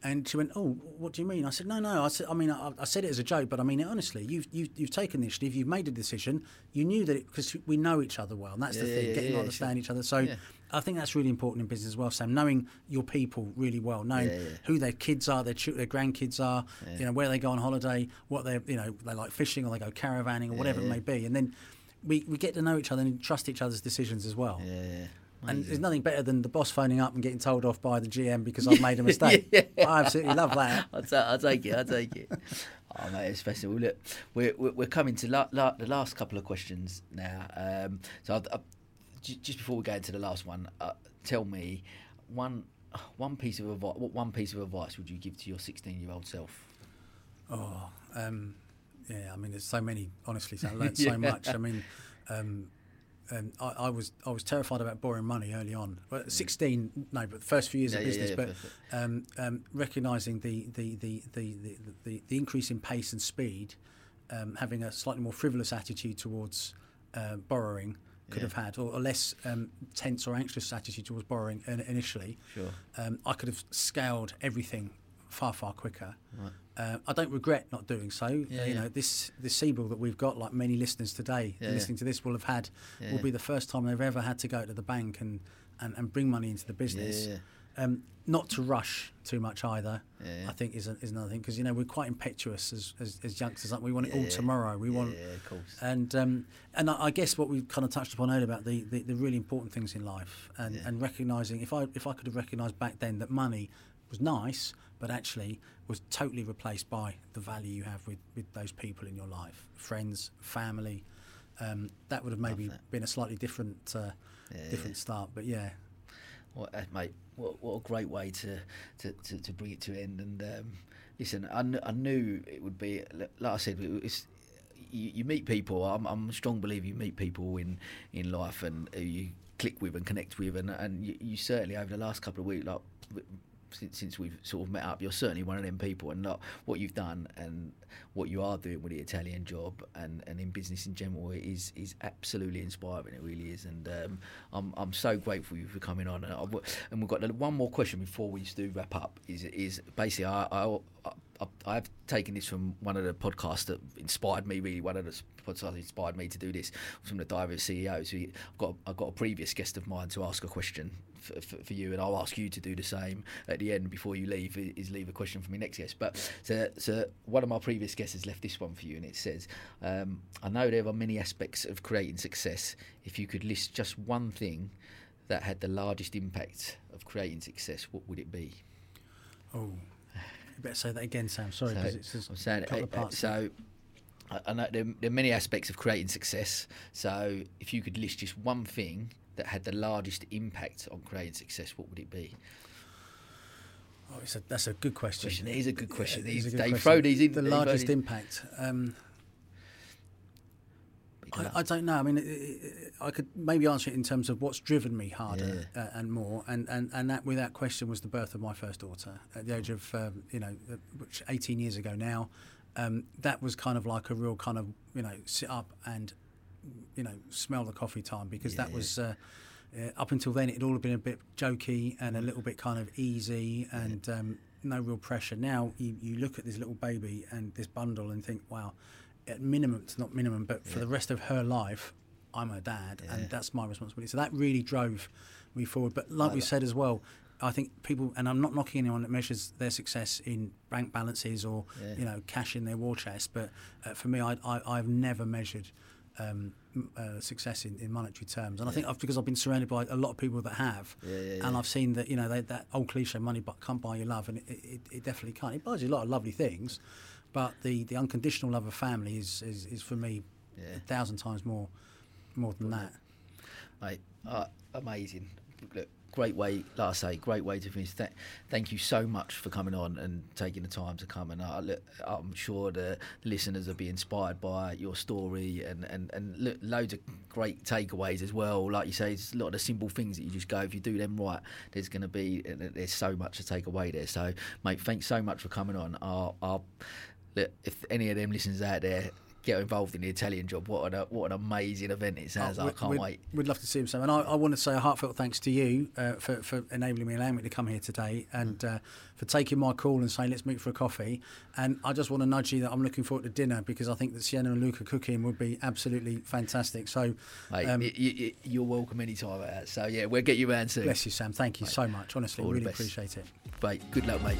And she went, "Oh, what do you mean?" I said, "No, no. I said, I mean, I, I said it as a joke, but I mean it honestly. You've you've, you've taken the initiative. You've made a decision. You knew that because we know each other well, and that's the thing, yeah, getting yeah, to understand each other. So, Yeah. I think that's really important in business as well, Sam. Knowing your people really well, knowing Yeah, yeah. who their kids are, their ch- their grandkids are, you know, where they go on holiday, what they you know they like fishing or they go caravanning or whatever it may be, and then we, we get to know each other and trust each other's decisions as well. Yeah, yeah. And there's nothing better than the boss phoning up and getting told off by the GM because I've made a [LAUGHS] mistake. Yeah. I absolutely love that. [LAUGHS] I'll, ta- I'll take it. I'll take it. [LAUGHS] Oh mate, it's fascinating. Look, we're we're coming to la- la- the last couple of questions now. Um, so I'll, ju- just before we go into the last one, uh, tell me one one piece of advice. What one piece of advice would you give to your 16 year old self? Oh, um, yeah. I mean, there's so many. Honestly, so I learned Yeah. so much. I mean, um, um, I, I was I was terrified about borrowing money early on. Well, at 16, no, but the first few years Yeah, of business. yeah, but um, um, recognizing the the, the, the, the, the the increase in pace and speed, um, having a slightly more frivolous attitude towards uh, borrowing. Could Yeah. have had, or a less um, tense or anxious attitude towards borrowing initially. Sure. Um, I could have scaled everything far, far quicker. Right. Uh, I don't regret not doing so. Yeah, you yeah. know, this this CBIL that we've got, like many listeners today Yeah, listening to this, will have had, will be the first time they've ever had to go to the bank and, and, and bring money into the business. Um, not to rush too much either. I think is, a, is another thing because you know we're quite impetuous as, as, as youngsters. Aren't we? want it all tomorrow. We want Yeah, of course. and um, and I, I guess what we kind of touched upon earlier about the, the, the really important things in life and, and recognizing if I if I could have recognized back then that money was nice but actually was totally replaced by the value you have with, with those people in your life friends family um, that would have maybe been a slightly different uh, Yeah. different start but yeah What, uh, mate, what, what a great way to, to, to, to bring it to an end. And um, listen, I, kn- I knew it would be, like I said, it's, you, you meet people. I'm, I'm a strong believer you meet people in, in life and who you click with and connect with. And, and you, you certainly, over the last couple of weeks, like since, we've sort of met up, you're certainly one of them people. And like, what you've done and what you are doing with the Italian job and, and in business in general is is absolutely inspiring. It really is. And um, I'm I'm so grateful you for coming on. And, I and we've got one more question before we do wrap up. Is is basically I. I I, I've taken this from one of the podcasts that inspired me. Really, one of the podcasts that inspired me to do this from the Diary of CEOs. I've got I've got a previous guest of mine to ask a question for, for, for you, and I'll ask you to do the same at the end before you leave. Is leave a question for my next guest. But so, so one of my previous guests has left this one for you, and it says, um, "I know there are many aspects of creating success. If you could list just one thing that had the largest impact of creating success, what would it be?" oh you better say that again Sam sorry So, it's there's I'm saying, a couple uh, of parts so I, know there, there are many aspects of creating success. So if you could list just one thing that had the largest impact on creating success, what would it be? oh, it's a, that's a good question Question. It is a good question. It is a good they question. throw these in. the largest these- impact um, you I, I don't know. I mean, it, it, I could maybe answer it in terms of what's driven me harder uh, and more, and, and, and that without question was the birth of my first daughter at the age of um, you know, uh, which 18 years ago now. Um, that was kind of like a real kind of you know sit up and you know smell the coffee time because that was. Uh, uh, up until then, it'd all been a bit jokey and a little bit kind of easy and um, no real pressure. Now you, you look at this little baby and this bundle and think, wow, at minimum, it's not minimum, but for the rest of her life, I'm her dad, Yeah. and that's my responsibility. So that really drove me forward. But like I we like- said as well, I think people, and I'm not knocking anyone that measures their success in bank balances or Yeah. you know cash in their war chest, but uh, for me, I, I, I've never measured. Um, uh, success in, in monetary terms, and I think I've, because I've been surrounded by a lot of people that have, Yeah, yeah, and yeah. I've seen that you know they, that old cliche, money bu- can't buy you love, and it, it, it definitely can't. It buys you a lot of lovely things, but the, the unconditional love of family is, is, is for me Yeah. a thousand times more more than that. mate. Uh, amazing. Look, great way, like I say, great way to finish. Th- thank you so much for coming on and taking the time to come. And uh, look, I'm sure the listeners will be inspired by your story and and and look, loads of great takeaways as well. Like you say, it's a lot of the simple things that you just go. If you do them right, there's going to be there's so much to take away there. So, mate, thanks so much for coming on. I'll, I'll, look, if any of them listeners out there. Get involved in the Italian job. What an what an amazing event it sounds Oh, like. I can't we'd, wait. We'd love to see him, Sam. And I, I want to say a heartfelt thanks to you uh, for, for enabling me, allowing me to come here today, and uh, for taking my call and saying let's meet for a coffee. And I just want to nudge you that I'm looking forward to dinner because I think that Sienna and Luca cooking would be absolutely fantastic. So, Mate, um, y- y- y- you're welcome anytime at that. So yeah, we'll get you around soon. bless you, Sam. Thank you so much. Honestly, all really appreciate it. Mate, good luck, mate.